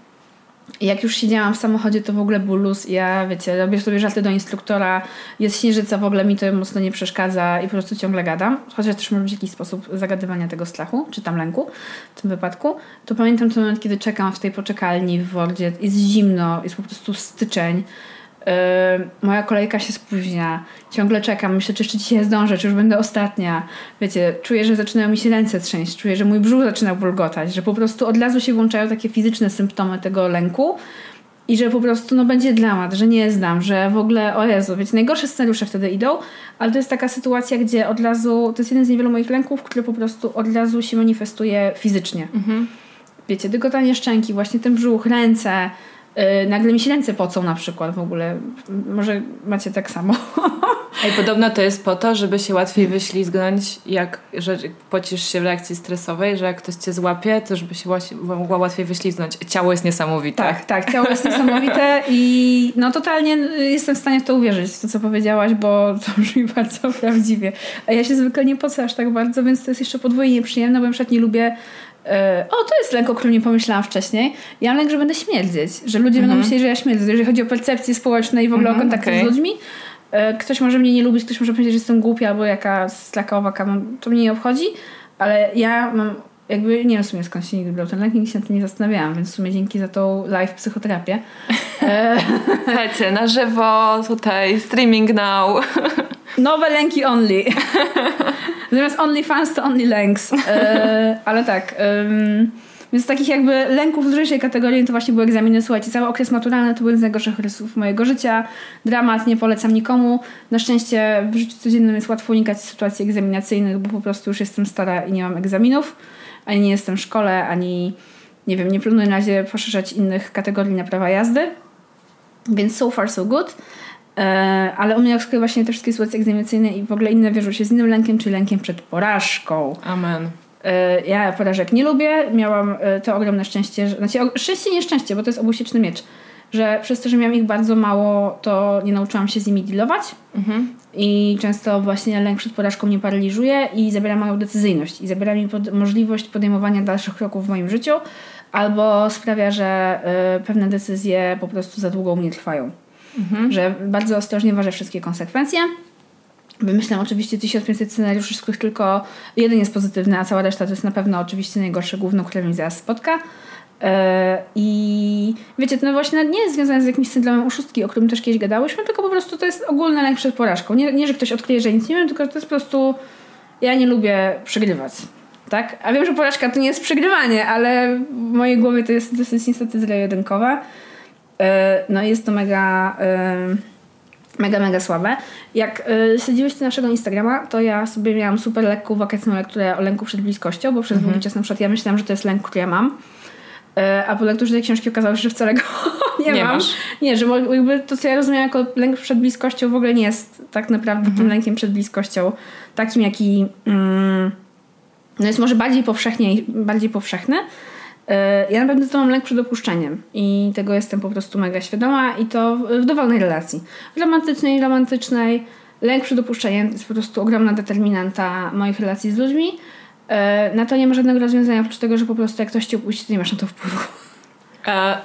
Speaker 2: Jak już siedziałam w samochodzie, to w ogóle był luz. Ja, wiecie, robię sobie żarty do instruktora, jest śnieżyca, w ogóle mi to mocno nie przeszkadza i po prostu ciągle gadam. Chociaż też może być jakiś sposób zagadywania tego strachu, czy tam lęku w tym wypadku. To pamiętam ten moment, kiedy czekam w tej poczekalni w Wordzie, jest zimno, jest po prostu styczeń moja kolejka się spóźnia, ciągle czekam, myślę, czy jeszcze dzisiaj zdążę, czy już będę ostatnia. Wiecie, czuję, że zaczynają mi się ręce trzęść, czuję, że mój brzuch zaczyna bulgotać, że po prostu od razu się włączają takie fizyczne symptomy tego lęku i że po prostu no, będzie dramat, że nie znam, że w ogóle, o Jezu, wiecie, najgorsze scenariusze wtedy idą, ale to jest taka sytuacja, gdzie od razu, to jest jeden z niewielu moich lęków, który po prostu od razu się manifestuje fizycznie. Mhm. Wiecie, dygotanie szczęki, właśnie ten brzuch, ręce, Y, nagle mi się ręce pocą na przykład w ogóle. Może macie tak samo. *laughs*
Speaker 1: Ej, podobno to jest po to, żeby się łatwiej wyślizgnąć, jak że pocisz się w reakcji stresowej, że jak ktoś cię złapie, to żeby się mogła łatwiej wyślizgnąć. Ciało jest niesamowite.
Speaker 2: Tak, tak, ciało jest niesamowite i no totalnie jestem w stanie w to uwierzyć, w to co powiedziałaś, bo to brzmi *laughs* bardzo prawdziwie. A ja się zwykle nie pocę aż tak bardzo, więc to jest jeszcze podwójnie przyjemne, bo na przykład nie lubię E, o, to jest lęk, o którym nie pomyślałam wcześniej. Ja mam lęk, że będę śmierdzieć, że ludzie będą mhm. myśleć, że ja śmierdzę. Jeżeli chodzi o percepcję społeczną i w ogóle o mhm, kontakty okay. z ludźmi, e, ktoś może mnie nie lubić, ktoś może powiedzieć, że jestem głupia albo jaka slaka to mnie nie obchodzi, ale ja mam jakby nie wiem w sumie skąd się nigdy brał ten lęk, nigdy się nad tym nie zastanawiałam, więc w sumie dzięki za tą live psychoterapię. *laughs*
Speaker 1: E, Słuchajcie, na żywo tutaj, streaming now. *laughs*
Speaker 2: Nowe lęki only. *laughs* Zamiast OnlyFans to Only Lęks. E, ale tak. więc takich jakby lęków lżejszej kategorii to właśnie były egzaminy. Słuchajcie, cały okres maturalny to był jeden z najgorszych rysów mojego życia. Dramat, nie polecam nikomu. Na szczęście w życiu codziennym jest łatwo unikać sytuacji egzaminacyjnych, bo po prostu już jestem stara i nie mam egzaminów. Ani nie jestem w szkole, ani nie wiem, nie planuję na razie poszerzać innych kategorii na prawa jazdy. Więc so far so good. E, ale u mnie właśnie te wszystkie sytuacje egzaminacyjne i w ogóle inne wierzą się z innym lękiem, czyli lękiem przed porażką.
Speaker 1: Amen.
Speaker 2: E, ja porażek nie lubię. Miałam e, to ogromne szczęście, że, znaczy szczęście nieszczęście, bo to jest obusieczny miecz, że przez to, że miałam ich bardzo mało, to nie nauczyłam się z nimi dealować mhm. i często właśnie lęk przed porażką mnie paraliżuje i zabiera moją decyzyjność i zabiera mi pod, możliwość podejmowania dalszych kroków w moim życiu albo sprawia, że y, pewne decyzje po prostu za długo u mnie trwają mhm. że bardzo ostrożnie ważę wszystkie konsekwencje. Wymyślam oczywiście 1500 scenariuszy, z których tylko jeden jest pozytywny, a cała reszta to jest na pewno oczywiście najgorsze główną, które mi zaraz spotka. Yy, I wiecie, to no właśnie nie jest związane z jakimś syndromem oszustki, o którym też kiedyś gadałyśmy, tylko po prostu to jest ogólny lęk przed porażką. Nie, nie że ktoś odkryje, że nic nie wiem, tylko to jest po prostu ja nie lubię przegrywać. Tak? A wiem, że porażka to nie jest przegrywanie, ale w mojej głowie to jest dosyć niestety zero-jedynkowe. E, no jest to mega e, mega, mega słabe. Jak y, śledziłyście naszego Instagrama, to ja sobie miałam super lekką wakacyjną lekturę o lęku przed bliskością, bo przez mhm. długi czas na przykład ja myślałam, że to jest lęk, który ja mam. a po lekturze tej książki okazało się, że wcale go *laughs* nie, nie mam. Masz. Nie, że jakby to, co ja rozumiem jako lęk przed bliskością w ogóle nie jest tak naprawdę mhm. tym lękiem przed bliskością takim, jaki mm, no jest może bardziej powszechnie, bardziej powszechny, E, ja na pewno to mam lęk przed opuszczeniem i tego jestem po prostu mega świadoma i to w dowolnej relacji. Romantycznej, romantycznej. Lęk przed opuszczeniem jest po prostu ogromna determinanta moich relacji z ludźmi. E, na to nie ma żadnego rozwiązania, oprócz tego, że po prostu jak ktoś cię opuści, to nie masz na to wpływu.
Speaker 1: A,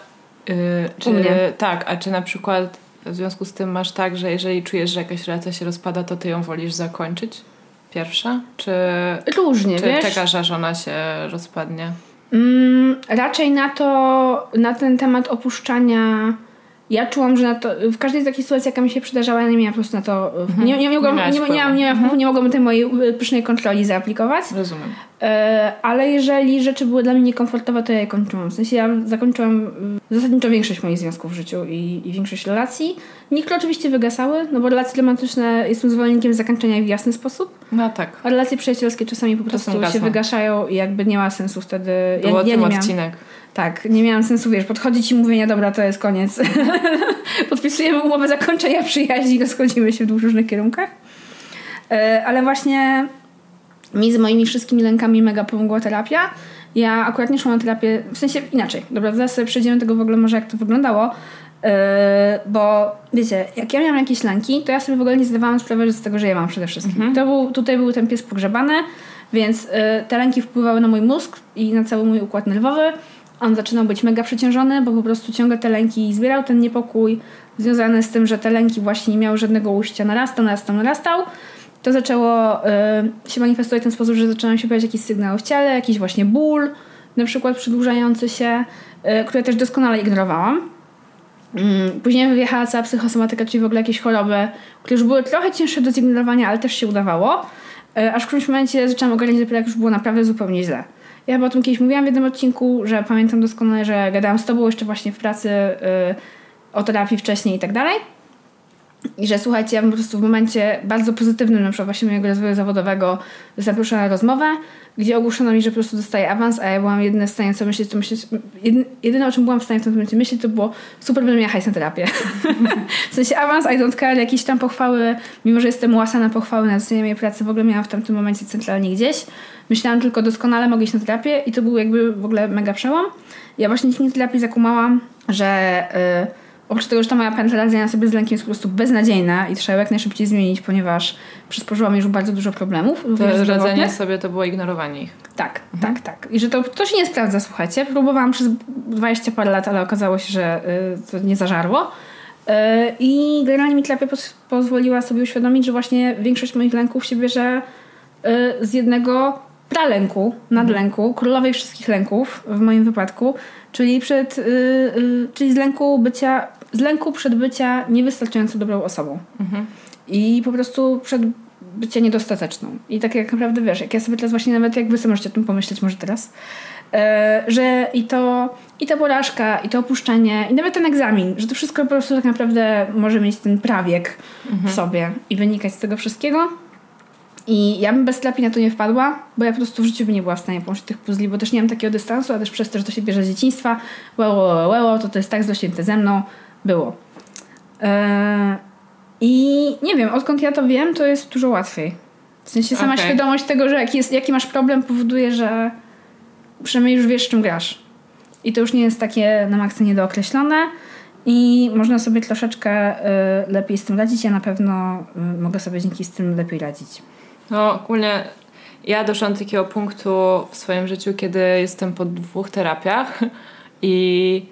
Speaker 1: yy, czy, tak, a czy na przykład w związku z tym masz tak, że jeżeli czujesz, że jakaś relacja się rozpada, to ty ją wolisz zakończyć? Pierwsza? Czy,
Speaker 2: Różnie,
Speaker 1: czy
Speaker 2: wiesz?
Speaker 1: czekasz, aż ona się rozpadnie?
Speaker 2: Mm, raczej na to, na ten temat opuszczania ja czułam, że to, w każdej takiej sytuacji, jaka mi się przydarzała, ja nie miałam po prostu na to. Mhm. Nie, nie, mogłam, nie, nie, nie, nie, mhm. nie mogłam tej mojej y, pysznej kontroli zaaplikować.
Speaker 1: Rozumiem.
Speaker 2: E, ale jeżeli rzeczy były dla mnie niekomfortowe, to ja je kończyłam. W sensie ja zakończyłam zasadniczo większość moich związków w życiu i, i większość relacji. Niektóre oczywiście wygasały, no bo relacje romantyczne jestem zwolennikiem zakończenia w jasny sposób.
Speaker 1: No tak.
Speaker 2: A relacje przyjacielskie czasami po prostu się wygaszają i jakby nie ma sensu wtedy.
Speaker 1: Było
Speaker 2: ja,
Speaker 1: ja nie miałam, odcinek.
Speaker 2: Tak, nie miałam sensu, wiesz, podchodzić i mówienia, dobra, to jest koniec. *laughs* podpisujemy umowę zakończenia przyjaźni i rozchodzimy się w dwóch różnych kierunkach. E, ale właśnie mi z moimi wszystkimi lękami mega pomogła terapia. Ja akurat nie szłam na terapię, w sensie inaczej. Dobra, zaraz sobie przejdziemy tego w ogóle może jak to wyglądało. Yy, bo wiecie, jak ja miałam jakieś lęki, to ja sobie w ogóle nie zdawałam sprawy z tego, że je mam przede wszystkim. Mhm. To był, tutaj był ten pies pogrzebany, więc yy, te lęki wpływały na mój mózg i na cały mój układ nerwowy. On zaczynał być mega przeciążony, bo po prostu ciągle te lęki zbierał ten niepokój związany z tym, że te lęki właśnie nie miały żadnego ujścia, narastał, narastał, narastał. To zaczęło yy, się manifestować w ten sposób, że zaczęły się pojawiać jakieś sygnały w ciele, jakiś właśnie ból, na przykład przedłużający się, yy, które też doskonale ignorowałam. Mm, później wyjechała cała psychosomatyka, czyli w ogóle jakieś choroby, które już były trochę cięższe do zignorowania, ale też się udawało. E, aż w którymś momencie zaczęłam ogarniać dopiero jak już było naprawdę zupełnie źle. Ja chyba o tym kiedyś mówiłam w jednym odcinku, że pamiętam doskonale, że gadałam z tobą jeszcze właśnie w pracy yy, o terapii wcześniej i tak dalej. I że słuchajcie, ja po prostu w momencie bardzo pozytywnym, na przykład właśnie mojego rozwoju zawodowego, zaproszona na rozmowę, gdzie ogłoszono mi, że po prostu dostaję awans, a ja byłam jedyne w stanie co myśleć, to myśleć, jedyne o czym byłam w stanie w tym momencie myśleć, to było super, będę miała hajs na terapię. *laughs* w sensie awans, I don't care, jakieś tam pochwały, mimo że jestem łasa na pochwały na docenienie mojej pracy, w ogóle miałam w tamtym momencie centralnie gdzieś. Myślałam tylko doskonale mogę iść na terapię i to był jakby w ogóle mega przełom. Ja właśnie dzięki terapii zakumałam, że... Yy, Oprócz tego, że ta moja pętla radzenia sobie z lękiem jest po prostu beznadziejna i trzeba jak najszybciej zmienić, ponieważ przysporzyłam już bardzo dużo problemów.
Speaker 1: To radzenie sobie to było ignorowanie ich.
Speaker 2: Tak, mhm. tak, tak. I że to, to się nie sprawdza, słuchajcie. Próbowałam przez 20 parę lat, ale okazało się, że y, to nie zażarło. Y, I generalnie mi terapia pozwoliła sobie uświadomić, że właśnie większość moich lęków się bierze y, z jednego pralęku, nadlęku, królowej wszystkich lęków w moim wypadku, czyli przed, yy, yy, czyli z lęku bycia, z lęku przed bycia niewystarczająco dobrą osobą. Mhm. I po prostu przed bycia niedostateczną. I tak jak naprawdę wiesz, jak ja sobie teraz właśnie nawet jak wy sobie możecie o tym pomyśleć może teraz, yy, że i to, i ta porażka, i to opuszczenie, i nawet ten egzamin, że to wszystko po prostu tak naprawdę może mieć ten prawiek mhm. w sobie i wynikać z tego wszystkiego. I ja bym bez terapii na to nie wpadła, bo ja po prostu w życiu bym nie była w stanie połączyć tych puzli, bo też nie mam takiego dystansu, a też przez to, że to się bierze z dzieciństwa, łeło, łeło, to to jest tak zrośnięte ze mną, było. Yy, I nie wiem, odkąd ja to wiem, to jest dużo łatwiej. W sensie sama okay. świadomość tego, że jaki, jest, jaki masz problem powoduje, że przynajmniej już wiesz, czym grasz. I to już nie jest takie na maksa niedookreślone i można sobie troszeczkę y, lepiej z tym radzić. Ja na pewno y, mogę sobie dzięki z tym lepiej radzić.
Speaker 1: No ogólnie ja doszłam do takiego punktu w swoim życiu, kiedy jestem po dwóch terapiach i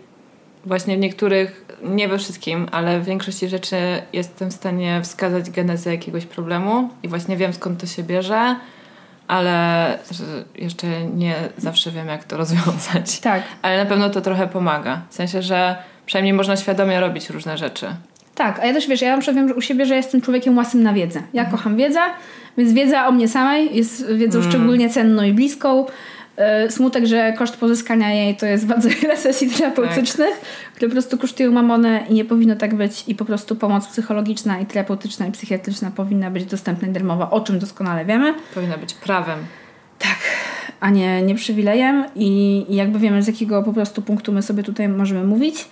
Speaker 1: właśnie w niektórych, nie we wszystkim, ale w większości rzeczy jestem w stanie wskazać genezę jakiegoś problemu i właśnie wiem skąd to się bierze, ale jeszcze nie zawsze wiem jak to *laughs* rozwiązać.
Speaker 2: Tak.
Speaker 1: Ale na pewno to trochę pomaga. W sensie, że przynajmniej można świadomie robić różne rzeczy.
Speaker 2: Tak, a ja też wiesz, ja na przykład wiem że u siebie, że jestem człowiekiem łasym na wiedzę. Ja mhm. kocham wiedzę, więc wiedza o mnie samej jest wiedzą mm. szczególnie cenną i bliską. E, smutek, że koszt pozyskania jej to jest *laughs* bardzo wiele sesji terapeutycznych, tak. które po prostu kosztują mamonę i nie powinno tak być i po prostu pomoc psychologiczna i terapeutyczna i psychiatryczna powinna być dostępna i darmowa, o czym doskonale wiemy.
Speaker 1: Powinna być prawem.
Speaker 2: Tak, a nie, nie przywilejem i, i jakby wiemy z jakiego po prostu punktu my sobie tutaj możemy mówić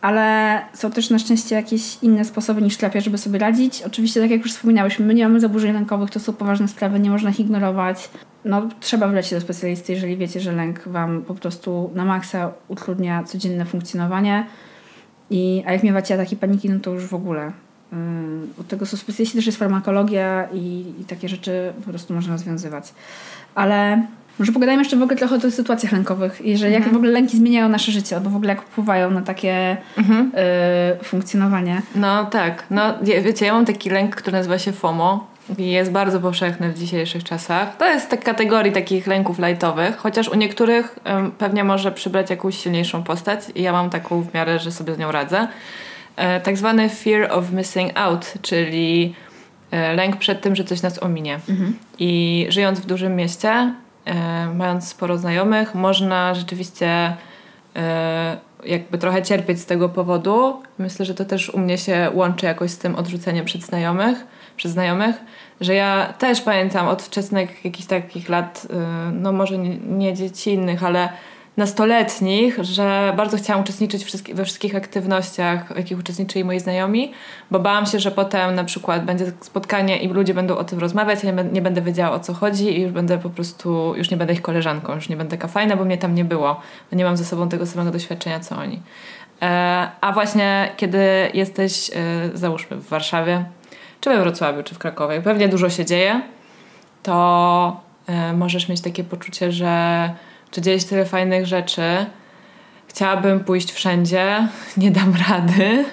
Speaker 2: ale są też na szczęście jakieś inne sposoby niż terapia, żeby sobie radzić. Oczywiście, tak jak już wspominałyśmy, my nie mamy zaburzeń lękowych, to są poważne sprawy, nie można ich ignorować. No, trzeba wybrać się do specjalisty, jeżeli wiecie, że lęk Wam po prostu na maksa utrudnia codzienne funkcjonowanie. I, a jak miewacie ataki paniki, no to już w ogóle. Yy, od tego są specjaliści, też jest farmakologia i, i takie rzeczy po prostu można rozwiązywać. Ale może pogadajmy jeszcze w ogóle trochę o tych sytuacjach lękowych i że mhm. jak w ogóle lęki zmieniają nasze życie, albo w ogóle jak wpływają na takie mhm. y, funkcjonowanie.
Speaker 1: No tak. No wiecie, ja mam taki lęk, który nazywa się FOMO i jest bardzo powszechny w dzisiejszych czasach. To jest tak kategorii takich lęków lightowych, chociaż u niektórych y, pewnie może przybrać jakąś silniejszą postać i ja mam taką w miarę, że sobie z nią radzę. Y, tak zwany fear of missing out, czyli e, lęk przed tym, że coś nas ominie. Mhm. I żyjąc w dużym mieście, mając sporo znajomych, można rzeczywiście e, jakby trochę cierpieć z tego powodu. Myślę, że to też u mnie się łączy jakoś z tym odrzuceniem przed znajomych, przez znajomych, że ja też pamiętam od wczesnych jakichś takich lat, e, no może nie, nie dziecinnych, ale nastoletnich, że bardzo chciałam uczestniczyć we wszystkich aktywnościach, w jakich uczestniczyli moi znajomi, bo bałam się, że potem na przykład będzie spotkanie i ludzie będą o tym rozmawiać, ja nie będę wiedziała o co chodzi i już będę po prostu, już nie będę ich koleżanką, już nie będę taka fajna, bo mnie tam nie było, bo nie mam ze sobą tego samego doświadczenia co oni. E, a właśnie kiedy jesteś, e, załóżmy w Warszawie, czy we Wrocławiu, czy w Krakowie, pewnie dużo się dzieje, to e, możesz mieć takie poczucie, że czy dzieje się tyle fajnych rzeczy, chciałabym pójść wszędzie, *laughs* nie dam rady,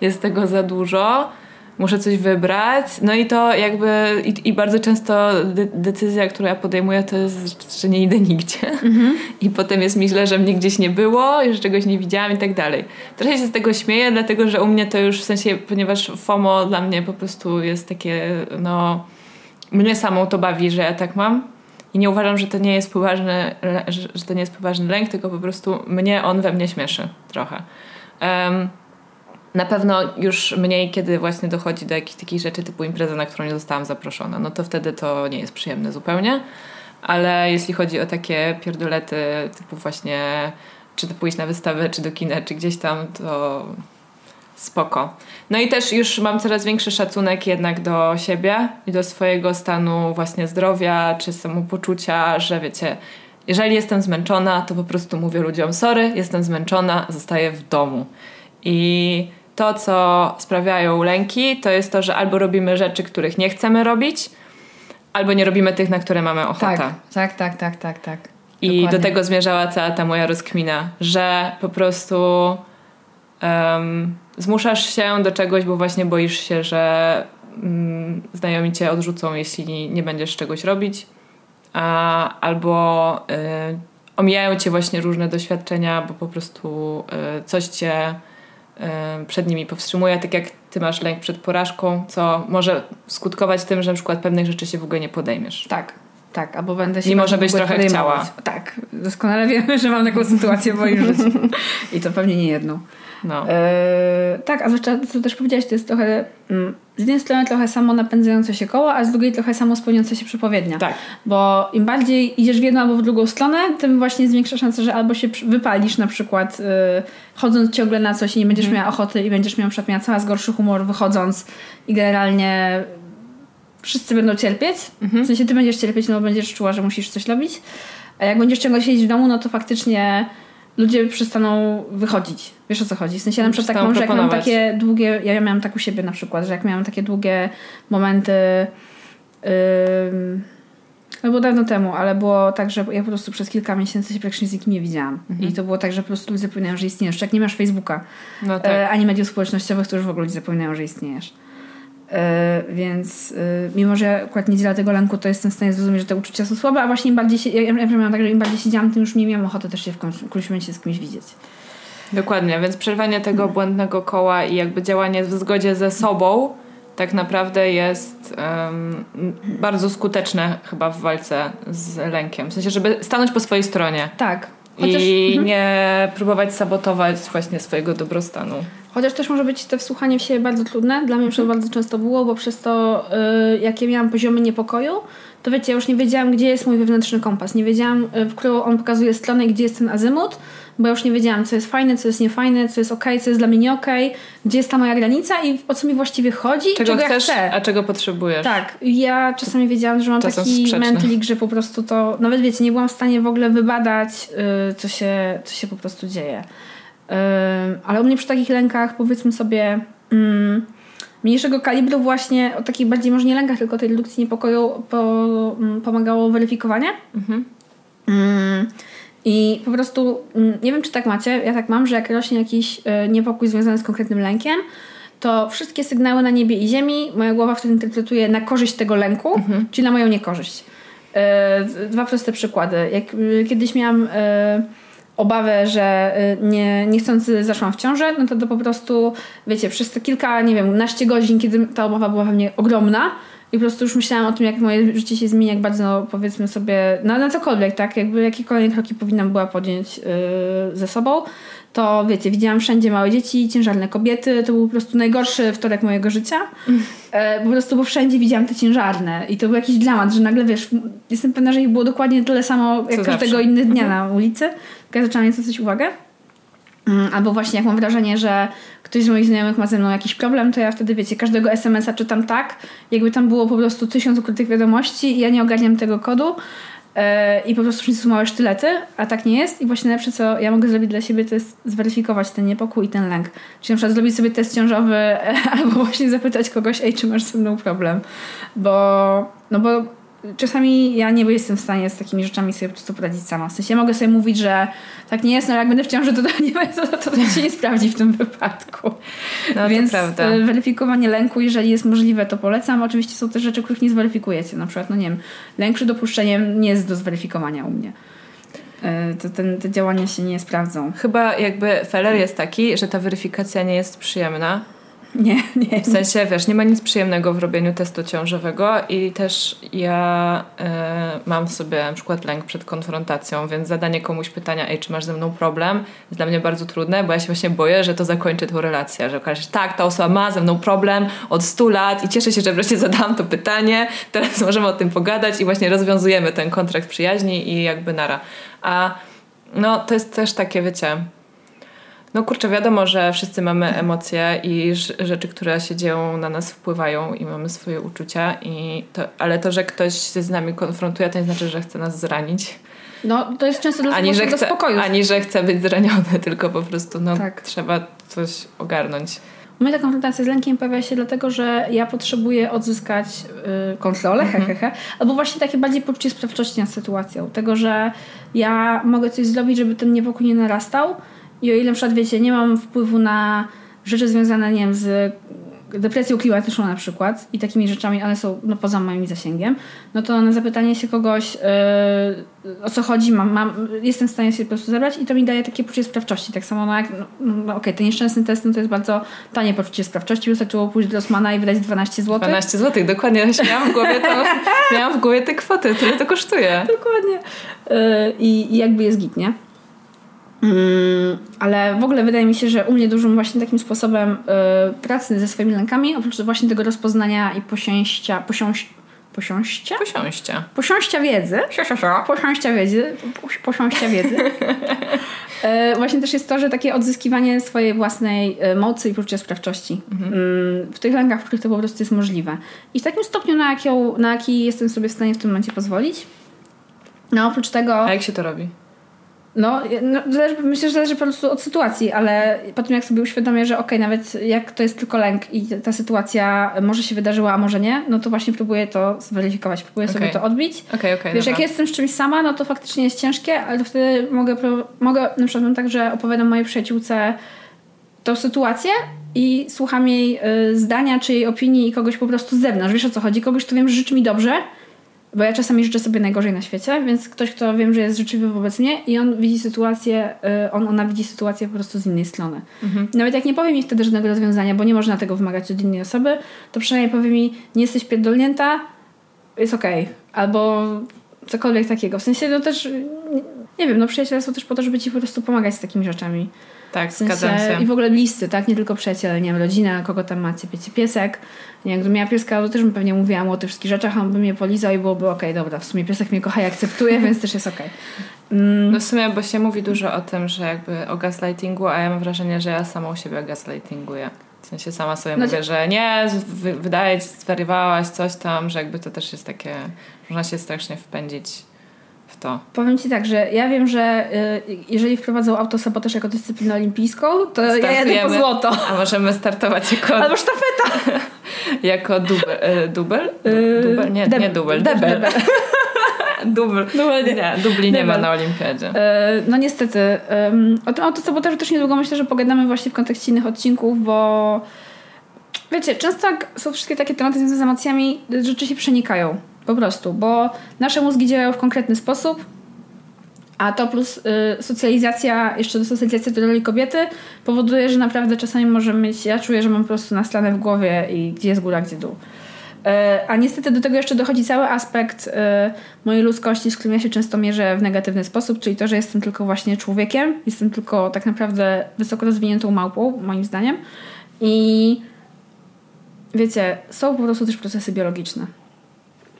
Speaker 1: jest tego za dużo, muszę coś wybrać. No i to jakby, i, i bardzo często de decyzja, którą ja podejmuję, to jest, że nie idę nigdzie. Mhm. I potem jest mi źle, że mnie gdzieś nie było, że czegoś nie widziałam i tak dalej. Trochę się z tego śmieję, dlatego że u mnie to już w sensie, ponieważ FOMO dla mnie po prostu jest takie, no, mnie samą to bawi, że ja tak mam. I nie uważam, że to nie jest poważny, że to nie jest poważny lęk, tylko po prostu mnie on we mnie śmieszy trochę. Um, na pewno już mniej, kiedy właśnie dochodzi do jakichś takich rzeczy typu impreza, na którą nie zostałam zaproszona. No to wtedy to nie jest przyjemne zupełnie. Ale jeśli chodzi o takie pierdolety typu właśnie czy to pójść na wystawę, czy do kina, czy gdzieś tam, to spoko. No i też już mam coraz większy szacunek jednak do siebie i do swojego stanu właśnie zdrowia, czy samopoczucia, że wiecie, jeżeli jestem zmęczona, to po prostu mówię ludziom sorry, jestem zmęczona, zostaję w domu. I to, co sprawiają lęki, to jest to, że albo robimy rzeczy, których nie chcemy robić, albo nie robimy tych, na które mamy ochotę.
Speaker 2: Tak, tak, tak, tak, tak. tak.
Speaker 1: I Dokładnie. do tego zmierzała cała ta moja rozkmina, że po prostu um, zmuszasz się do czegoś, bo właśnie boisz się, że um, znajomi cię odrzucą, jeśli nie będziesz czegoś robić, a, albo y, omijają cię właśnie różne doświadczenia, bo po prostu y, coś cię przed nimi powstrzymuje, tak jak ty masz lęk przed porażką, co może skutkować tym, że na przykład pewnych rzeczy się w ogóle nie podejmiesz.
Speaker 2: Tak, tak, albo będę się...
Speaker 1: Mimo, żebyś trochę podejmować. chciała.
Speaker 2: Tak, doskonale wiemy, że mam taką sytuację w moim życiu. I to pewnie nie jedną. No. E, tak, a zwłaszcza co też powiedziałeś, to jest trochę mm, z jednej strony trochę samo napędzające się koło, a z drugiej trochę samo spełniające się przepowiednia.
Speaker 1: Tak.
Speaker 2: Bo im bardziej idziesz w jedną albo w drugą stronę, tym właśnie zwiększa szansa, że albo się wypalisz na przykład y, chodząc ciągle na coś i nie będziesz mm. miała ochoty i będziesz miała przykład miała coraz gorszy humor wychodząc i generalnie wszyscy będą cierpieć. Mm-hmm. W sensie ty będziesz cierpieć, no bo będziesz czuła, że musisz coś robić. A jak będziesz ciągle siedzieć w domu, no to faktycznie ludzie przestaną wychodzić. Wiesz o co chodzi? W sensie na przykład tak mam, że jak mam takie długie, ja miałam tak u siebie na przykład, że jak miałam takie długie momenty yy, no było dawno temu, ale było tak, że ja po prostu przez kilka miesięcy się praktycznie z nikim nie widziałam. Mhm. I to było tak, że po prostu ludzie zapominają, że istniejesz. Jak nie masz Facebooka, no tak. e, ani mediów społecznościowych, to już w ogóle ludzie zapominają, że istniejesz. E, więc e, mimo, że akurat nie dziela tego lęku, to jestem w stanie zrozumieć, że te uczucia są słabe, a właśnie im bardziej się, ja, ja miałam tak, że im bardziej siedziałam, tym już nie miałam ochoty też się w którymś momencie z kimś widzieć.
Speaker 1: Dokładnie, więc przerwanie tego błędnego koła i jakby działanie w zgodzie ze sobą tak naprawdę jest um, bardzo skuteczne chyba w walce z lękiem. W sensie, żeby stanąć po swojej stronie.
Speaker 2: Tak.
Speaker 1: Chociaż, I mhm. nie próbować sabotować właśnie swojego dobrostanu.
Speaker 2: Chociaż też może być to wsłuchanie w siebie bardzo trudne. Dla mnie mhm. bardzo często było, bo przez to, yy, jakie miałam poziomy niepokoju, to wiecie, ja już nie wiedziałam, gdzie jest mój wewnętrzny kompas. Nie wiedziałam, y, w którą on pokazuje stronę i gdzie jest ten azymut, bo ja już nie wiedziałam, co jest fajne, co jest niefajne, co jest ok, co jest dla mnie nie ok, gdzie jest ta moja granica i o co mi właściwie chodzi,
Speaker 1: czego,
Speaker 2: czego
Speaker 1: chcesz,
Speaker 2: ja chcę.
Speaker 1: a czego potrzebujesz.
Speaker 2: Tak. Ja czasami wiedziałam, że mam taki mentlik, że po prostu to, nawet wiecie, nie byłam w stanie w ogóle wybadać, yy, co, się, co się po prostu dzieje. Ale u mnie przy takich lękach, powiedzmy sobie, yy, mniejszego kalibru właśnie o takich bardziej może nie lękach, tylko tej redukcji niepokoju po, mm, pomagało weryfikowanie. Mhm. Mm. I po prostu, mm, nie wiem czy tak macie, ja tak mam, że jak rośnie jakiś e, niepokój związany z konkretnym lękiem, to wszystkie sygnały na niebie i ziemi moja głowa wtedy interpretuje na korzyść tego lęku, mhm. czyli na moją niekorzyść. E, dwa proste przykłady. Jak e, kiedyś miałam obawę, że nie, niechcący zaszłam w ciążę, no to, to po prostu, wiecie, przez te kilka, nie wiem, naście godzin, kiedy ta obawa była we mnie ogromna, i po prostu już myślałam o tym, jak moje życie się zmieni, jak bardzo powiedzmy sobie, no na cokolwiek, tak, jakby jakie kolejne kroki powinnam była podjąć yy, ze sobą, to wiecie, widziałam wszędzie małe dzieci, ciężarne kobiety, to był po prostu najgorszy wtorek mojego życia, e, po prostu, bo wszędzie widziałam te ciężarne i to był jakiś dramat, że nagle, wiesz, jestem pewna, że ich było dokładnie tyle samo, jak
Speaker 1: Co
Speaker 2: każdego
Speaker 1: zawsze.
Speaker 2: innego dnia na ulicy, tylko ja zaczęłam zwrócić uwagę. Mm, Albo właśnie jak mam wrażenie, że ktoś z moich znajomych ma ze mną jakiś problem, to ja wtedy, wiecie, każdego SMS-a czytam tak, jakby tam było po prostu tysiąc ukrytych wiadomości i ja nie ogarniam tego kodu i po prostu wszyscy są małe sztylety, a tak nie jest i właśnie najlepsze, co ja mogę zrobić dla siebie, to jest zweryfikować ten niepokój i ten lęk. Czyli na przykład zrobić sobie test ciążowy e, *laughs* albo właśnie zapytać kogoś, ej, czy masz ze mną problem? Bo, no bo czasami ja nie jestem w stanie z takimi rzeczami sobie po prostu poradzić sama. W sensie ja mogę sobie mówić, że tak nie jest, no ale jak będę w ciąży, to to, nie, *laughs* to, to, to się nie sprawdzi w tym wypadku.
Speaker 1: No
Speaker 2: Więc
Speaker 1: prawda.
Speaker 2: e, weryfikowanie lęku, jeżeli jest możliwe, to polecam. Oczywiście są też rzeczy, których nie zweryfikujecie. Na przykład, no nie wiem, lęk przed opuszczeniem nie jest do zweryfikowania u mnie. E, To ten, te działania się nie sprawdzą.
Speaker 1: Chyba jakby feller jest taki, że ta weryfikacja nie jest przyjemna.
Speaker 2: Nie, nie.
Speaker 1: W sensie, wiesz, nie ma nic przyjemnego w robieniu testu ciążowego i też ja e, mam sobie na przykład lęk przed konfrontacją, więc zadanie komuś pytania, ej, czy masz ze mną problem, jest dla mnie bardzo trudne, bo ja się właśnie boję, że to zakończy tą relację, że okaże się, tak, ta osoba ma ze mną problem od 100 lat i cieszę się, że wreszcie zadałam to pytanie, teraz możemy o tym pogadać i właśnie rozwiązujemy ten kontrakt przyjaźni i jakby nara. A no, to jest też takie, wiecie, no kurczę, wiadomo, że wszyscy mamy emocje i rzeczy, które się dzieją, na nas wpływają i mamy swoje uczucia, i to, ale to, że ktoś się z nami konfrontuje, to nie znaczy, że chce nas zranić.
Speaker 2: No, to jest często dla
Speaker 1: Ani że,
Speaker 2: do
Speaker 1: chce,
Speaker 2: spokoju.
Speaker 1: ani, że chce być zraniony, *laughs* tylko po prostu no,
Speaker 2: Tak.
Speaker 1: trzeba coś ogarnąć.
Speaker 2: Ta konfrontacja z lękiem pojawia się dlatego, że ja potrzebuję odzyskać y, kontrolę, he, he, albo właśnie takie bardziej poczucie sprawczości nad sytuacją. Tego, że ja mogę coś zrobić, żeby ten niepokój nie narastał i o ile na przykład, wiecie, nie mam wpływu na rzeczy związane, nie wiem, z depresją klimatyczną na przykład i takimi rzeczami, one są no, poza moim zasięgiem, no to na zapytanie się kogoś yy, o co chodzi, mam, mam, jestem w stanie się po prostu zebrać i to mi daje takie poczucie sprawczości. Tak samo no jak, no, no okej, ten nieszczęsny test no, to jest bardzo tanie poczucie sprawczości, wystarczyło pójść do Rossmana i wydać 12 zł.
Speaker 1: 12 zł, dokładnie. Miałam w głowie, to, miałam w głowie te kwoty, tyle to kosztuje.
Speaker 2: Dokładnie. Yy, I, I jakby jest git, nie? Mm, ale w ogóle wydaje mi się, że u mnie dużym właśnie takim sposobem y, pracy ze swoimi lękami, oprócz właśnie tego rozpoznania i posięścia, posiąść, posiąścia?
Speaker 1: Posiąście.
Speaker 2: Posiąścia wiedzy. Posiąścia wiedzy. pos- Posiąścia wiedzy. E, *laughs* Właśnie też jest to, że takie odzyskiwanie swojej własnej e, mocy i poczucia sprawczości mm, w tych lękach, w których to po prostu jest możliwe. I w takim stopniu, na, jaką, na jaki jestem sobie w stanie w tym momencie pozwolić. No oprócz tego...
Speaker 1: A jak się to robi?
Speaker 2: No, no zależy, myślę, że zależy po prostu od sytuacji, ale po tym jak sobie uświadomię, że okej, nawet jak to jest tylko lęk i ta sytuacja może się wydarzyła, a może nie, no to właśnie próbuję to zweryfikować, próbuję sobie
Speaker 1: Okej.
Speaker 2: to odbić.
Speaker 1: Okej, okej,
Speaker 2: Wiesz,
Speaker 1: dobra.
Speaker 2: jak jestem z czymś sama, no to faktycznie jest ciężkie, ale to wtedy mogę, mogę na przykład mam tak, że opowiadam mojej przyjaciółce tą sytuację i słucham jej y, zdania czy jej opinii i kogoś po prostu z zewnątrz. Wiesz o co chodzi? Kogoś, kto wiem, że życzy mi dobrze, bo ja czasami życzę sobie najgorzej na świecie, więc ktoś, kto wiem, że jest życzliwy wobec mnie i on widzi sytuację, y, on, ona widzi sytuację po prostu z innej strony. Nawet jak nie powie mi wtedy żadnego rozwiązania, bo nie można tego wymagać od innej osoby, to przynajmniej powie mi, nie jesteś pierdolnięta, jest okej. Albo cokolwiek takiego. W sensie, no też, nie, nie wiem, no przyjaciele są też po to, żeby ci po prostu pomagać z takimi rzeczami.
Speaker 1: Tak,
Speaker 2: W sensie,
Speaker 1: zgadzam się.
Speaker 2: I w ogóle bliscy, tak? Nie tylko przyjaciele, nie wiem, rodzina, kogo tam macie, wiecie, piesek. Nie gdybym miała pieska, to też bym pewnie mówiła mu o tych wszystkich rzeczach, a on by mnie polizał i byłoby okej, dobra, w sumie piesek mnie kocha i akceptuje, *laughs* więc też jest okej. Mm,
Speaker 1: No w sumie, bo się mówi dużo o tym, że jakby o gaslightingu, a ja mam wrażenie, że ja samą siebie gaslightinguję. W sensie sama sobie
Speaker 2: No
Speaker 1: mówię, że nie, wydaje ci, zwariowałaś coś tam, że jakby to też jest takie, można się strasznie wpędzić to.
Speaker 2: Powiem ci tak, że ja wiem, że y, jeżeli wprowadzą autosabotaż jako dyscyplinę olimpijską, to ja jadę po złoto.
Speaker 1: A możemy startować jako,
Speaker 2: Albo sztafeta. *laughs*
Speaker 1: jako dubel, e, dubel? Du,
Speaker 2: Y,
Speaker 1: dubel? Nie,
Speaker 2: deb-
Speaker 1: nie dubel,
Speaker 2: deb-
Speaker 1: debel.
Speaker 2: debel.
Speaker 1: Dubel. *laughs*
Speaker 2: Dubel nie.
Speaker 1: Nie, dubli nie ma
Speaker 2: Debel.
Speaker 1: na olimpiadzie.
Speaker 2: E, No niestety. O tym autosabotażu też niedługo myślę, że pogadamy właśnie w kontekście innych odcinków, bo wiecie, często są wszystkie takie tematy związane z emocjami, rzeczy się przenikają. Po prostu, bo nasze mózgi działają w konkretny sposób, a to plus y, socjalizacja, jeszcze do socjalizacji do roli kobiety powoduje, że naprawdę czasami może mieć, ja czuję, że mam po prostu naslane w głowie i gdzie jest góra, gdzie dół. E, a niestety do tego jeszcze dochodzi cały aspekt e, mojej ludzkości, z którym ja się często mierzę w negatywny sposób, czyli to, że jestem tylko właśnie człowiekiem, jestem tylko tak naprawdę wysoko rozwiniętą małpą, moim zdaniem. I wiecie, są po prostu też procesy biologiczne.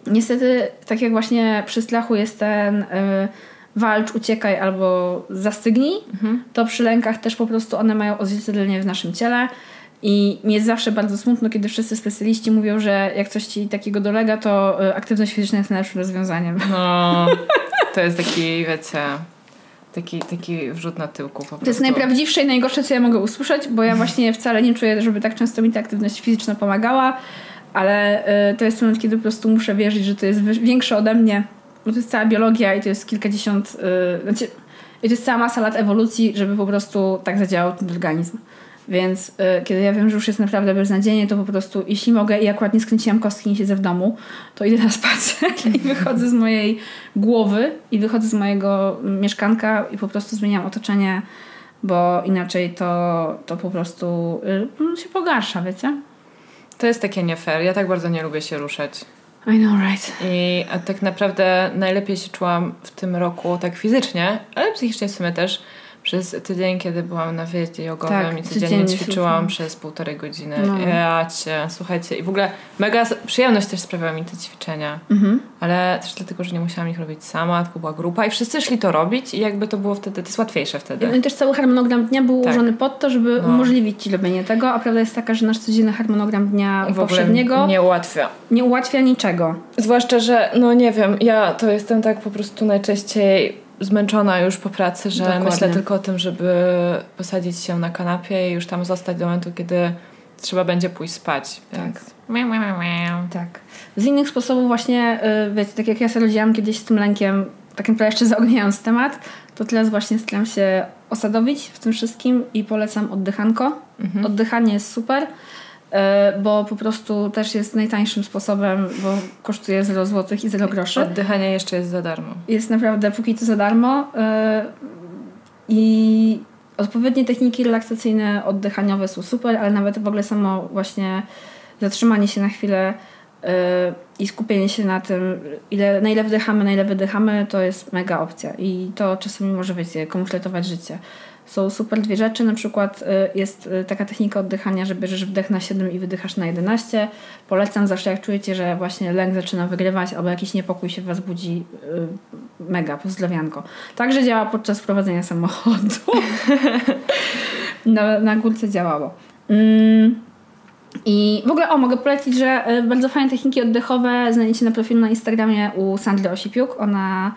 Speaker 2: Niestety, tak jak właśnie przy strachu jest ten y, walcz, uciekaj albo zastygnij, mhm. to przy lękach też po prostu one mają odzwierciedlenie w naszym ciele. I mi jest zawsze bardzo smutno, kiedy wszyscy specjaliści mówią, że jak coś ci takiego dolega, to y, aktywność fizyczna jest najlepszym rozwiązaniem.
Speaker 1: No, to jest taki, wiecie, taki, taki wrzut na tyłku po
Speaker 2: To jest najprawdziwsze i najgorsze, co ja mogę usłyszeć, bo ja właśnie wcale nie czuję, żeby tak często mi ta aktywność fizyczna pomagała, ale y, to jest moment, kiedy po prostu muszę wierzyć, że to jest większe ode mnie, bo to jest cała biologia i to jest kilkadziesiąt, y, znaczy, i to jest cała masa lat ewolucji, żeby po prostu tak zadziałał ten organizm. Więc y, kiedy ja wiem, że już jest naprawdę beznadziejnie, to po prostu jeśli mogę i akurat nie skręciłam kostki, nie siedzę w domu, to idę na spacer *laughs* i wychodzę z mojej głowy i wychodzę z mojego mieszkanka i po prostu zmieniam otoczenie, bo inaczej to, to po prostu y, się pogarsza, wiecie?
Speaker 1: To jest takie nie fair. Ja tak bardzo nie lubię się ruszać.
Speaker 2: I know, right.
Speaker 1: I tak naprawdę najlepiej się czułam w tym roku tak fizycznie, ale psychicznie w sumie też przez tydzień, kiedy byłam na wyjeździe jogowym tak, i codziennie ćwiczyłam przez półtorej godziny. No. Ja cię, słuchajcie, i w ogóle mega przyjemność też sprawiały mi te ćwiczenia, mhm. ale też dlatego, że nie musiałam ich robić sama, tylko była grupa i wszyscy szli to robić i jakby to było wtedy, to jest łatwiejsze wtedy.
Speaker 2: No i też cały harmonogram dnia był tak. ułożony pod to, żeby no. umożliwić ci robienie tego, a prawda jest taka, że nasz codzienny harmonogram dnia w poprzedniego
Speaker 1: nie ułatwia.
Speaker 2: Nie ułatwia niczego.
Speaker 1: Zwłaszcza, że no nie wiem, ja to jestem tak po prostu najczęściej zmęczona już po pracy, że Dokładnie. myślę tylko o tym, żeby posadzić się na kanapie i już tam zostać do momentu, kiedy trzeba będzie pójść spać. Więc... Tak. Miau, miau,
Speaker 2: miau. tak. Z innych sposobów właśnie, yy, wiecie, tak jak ja sobie rodziłam kiedyś z tym lękiem, tak naprawdę jeszcze zaogniając temat, to teraz właśnie staram się osadowić w tym wszystkim i polecam oddychanko. Mhm. Oddychanie jest super. E, bo po prostu też jest najtańszym sposobem, bo kosztuje 0 zł i 0 groszy.
Speaker 1: Oddychanie jeszcze jest za darmo.
Speaker 2: Jest naprawdę póki co za darmo. E, I odpowiednie techniki relaksacyjne, oddychaniowe są super, ale nawet w ogóle samo właśnie zatrzymanie się na chwilę e, i skupienie się na tym, ile, na ile wdychamy, na ile wydychamy, to jest mega opcja. I to czasami może, wiecie, komuś ratować życie są super dwie rzeczy. Na przykład y, jest y, taka technika oddychania, że bierzesz wdech na 7 i wydychasz na 11. Polecam zawsze, jak czujecie, że właśnie lęk zaczyna wygrywać albo jakiś niepokój się w Was budzi. Y, mega, pozdrowianko. Także działa podczas prowadzenia samochodu. *laughs* na, na górce działało. Mm. I w ogóle, o, mogę polecić, że bardzo fajne techniki oddechowe znajdziecie na profilu na Instagramie u Sandry Osipiuk. Ona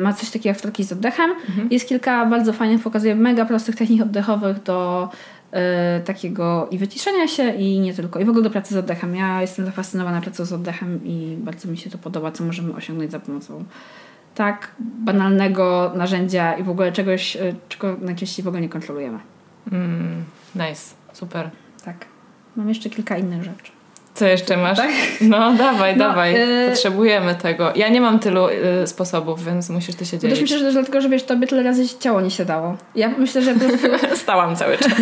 Speaker 2: ma coś takiego jak wtorki z oddechem. Mhm. Jest kilka bardzo fajnych, pokazuje mega prostych technik oddechowych do y, takiego i wyciszenia się i nie tylko. I w ogóle do pracy z oddechem. Ja jestem zafascynowana pracą z oddechem i bardzo mi się to podoba, co możemy osiągnąć za pomocą tak banalnego narzędzia i w ogóle czegoś, y, czego najczęściej w ogóle nie kontrolujemy.
Speaker 1: Mm, nice, super.
Speaker 2: Tak. Mam jeszcze kilka innych rzeczy.
Speaker 1: Co jeszcze masz? Tak? No, dawaj, no, dawaj. Yy... Potrzebujemy tego. Ja nie mam tylu yy, sposobów, więc musisz ty się dzielić.
Speaker 2: Myślę, że też dlatego, że wiesz, tobie tyle razy ciało nie siadało. Ja myślę, że po prostu... *laughs*
Speaker 1: Stałam cały czas.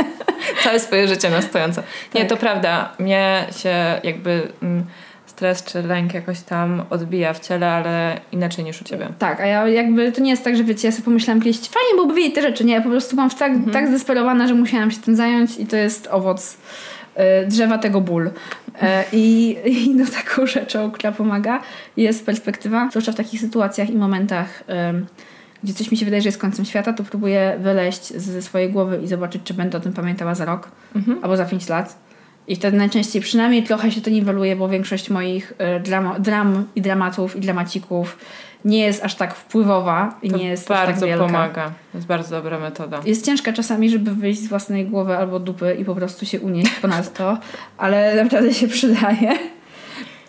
Speaker 1: *laughs* Całe swoje życie na stojąco. Nie, tak. to prawda. Mnie się jakby... Mm, stres czy lęk jakoś tam odbija w ciele, ale inaczej niż u ciebie.
Speaker 2: Tak, a ja jakby to nie jest tak, że wiecie, ja sobie pomyślałam kiedyś, fajnie byłoby wiedzieć te rzeczy. Nie, ja po prostu mam tak, mhm. tak zdesperowana, że musiałam się tym zająć i to jest owoc drzewa tego ból. E, I, *laughs* I no taką rzeczą, która pomaga, jest perspektywa, zwłaszcza w takich sytuacjach i momentach, gdzie coś mi się wydaje, że jest końcem świata, to próbuję wyleść ze swojej głowy i zobaczyć, czy będę o tym pamiętała za rok mhm. albo za pięć lat. I wtedy najczęściej przynajmniej trochę się to niweluje, bo większość moich e, dram, dram i dramatów i dramacików nie jest aż tak wpływowa i
Speaker 1: to
Speaker 2: nie jest
Speaker 1: bardzo
Speaker 2: aż tak wielka.
Speaker 1: pomaga. To jest bardzo dobra metoda.
Speaker 2: Jest ciężka czasami, żeby wyjść z własnej głowy albo dupy i po prostu się unieść ponad to, *laughs* ale naprawdę się przydaje.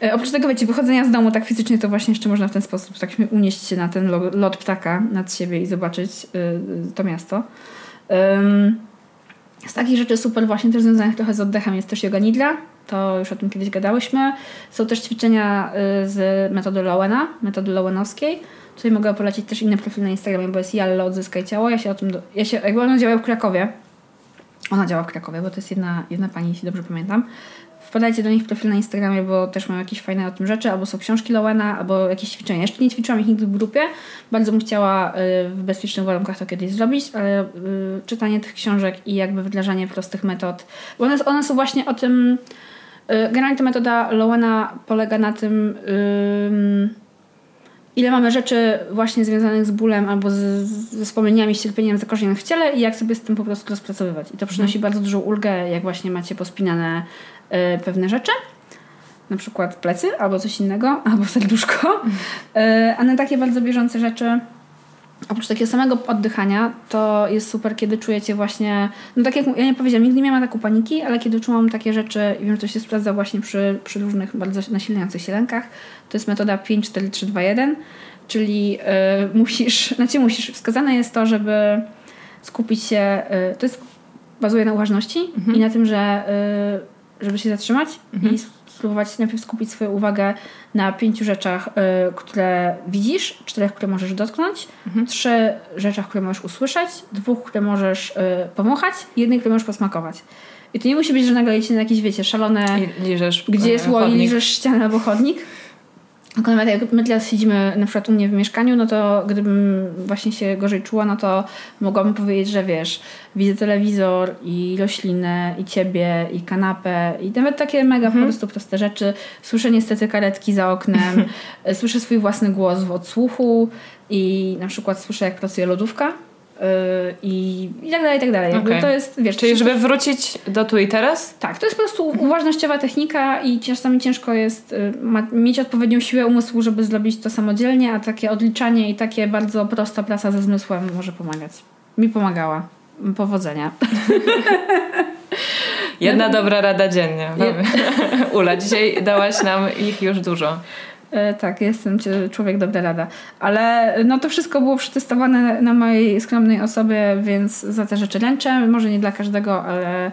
Speaker 2: E, oprócz tego, wiecie, wychodzenia z domu tak fizycznie, to właśnie jeszcze można w ten sposób tak unieść się na ten lot ptaka nad siebie i zobaczyć y, to miasto. Z takich rzeczy super właśnie też związanych trochę z oddechem jest też yoga nidra. To już o tym kiedyś gadałyśmy. Są też ćwiczenia y, z metody Lowena, metody Lowenowskiej. Tutaj mogę polecić też inny profil na Instagramie, bo jest Jallo Odzyskaj Ciało. Ja się o tym... Do... Ja się, jakby ona działa w Krakowie. Ona działa w Krakowie, bo to jest jedna, jedna pani, jeśli dobrze pamiętam. wpadajcie do nich w profil na Instagramie, bo też mam jakieś fajne o tym rzeczy, albo są książki Lowena, albo jakieś ćwiczenia. Jeszcze nie ćwiczyłam ich nigdy w grupie. Bardzo bym chciała y, w bezpiecznych warunkach to kiedyś zrobić, ale y, czytanie tych książek i jakby wdrażanie prostych metod, bo one, one są właśnie o tym... Y, generalnie ta metoda Lowena polega na tym ile mamy rzeczy właśnie związanych z bólem albo z, ze wspomnieniami, z cierpieniem zakorzenionym w ciele i jak sobie z tym po prostu rozpracowywać. I to przynosi mhm. bardzo dużą ulgę, jak właśnie macie pospinane y, pewne rzeczy, na przykład plecy albo coś innego, albo serduszko, y, a na takie bardzo bieżące rzeczy oprócz takiego samego oddychania, to jest super, kiedy czujecie właśnie, no tak jak ja nie powiedziałam, nigdy nie miałam taką paniki, ale kiedy czułam takie rzeczy i wiem, że to się sprawdza właśnie przy, przy różnych bardzo nasilających się lękach, to jest metoda 5, 4, 3, 2, 1, czyli yy, musisz, *laughs* znaczy musisz, wskazane jest to, żeby skupić się, yy, to jest, bazuje na uważności mhm. i na tym, że yy, żeby się zatrzymać mhm. i spróbować najpierw skupić swoją uwagę na pięciu rzeczach, y, które widzisz, czterech, które możesz dotknąć, mhm. trzy rzeczach, które możesz usłyszeć, dwóch, które możesz y, pomachać i jednej, które możesz posmakować. I to nie musi być, że nagle na jakieś, wiecie, szalone...
Speaker 1: liżesz
Speaker 2: Gdzie jest łoi, liżesz ścianę albo chodnik. Nawet jak my teraz siedzimy na przykład u mnie w mieszkaniu, no to gdybym właśnie się gorzej czuła, no to mogłabym powiedzieć, że wiesz, widzę telewizor i roślinę, i ciebie, i kanapę, i nawet takie mega mhm. po prostu proste rzeczy. Słyszę niestety karetki za oknem, *laughs* słyszę swój własny głos w odsłuchu i na przykład słyszę, jak pracuje lodówka i, i tak dalej, i tak dalej. Okay. To jest, wiesz,
Speaker 1: Czyli żeby wrócić do tu i teraz?
Speaker 2: Tak, to jest po prostu uważnościowa technika i czasami ciężko jest y, ma, mieć odpowiednią siłę umysłu, żeby zrobić to samodzielnie, a takie odliczanie i takie bardzo prosta praca ze zmysłem może pomagać. Mi pomagała. Powodzenia. *laughs*
Speaker 1: Jedna dobra rada dziennie. *laughs* Ula, dzisiaj dałaś nam ich już dużo.
Speaker 2: E, tak, jestem człowiek dobra rada. Ale no to wszystko było przetestowane na mojej skromnej osobie, więc za te rzeczy ręczę. Może nie dla każdego, ale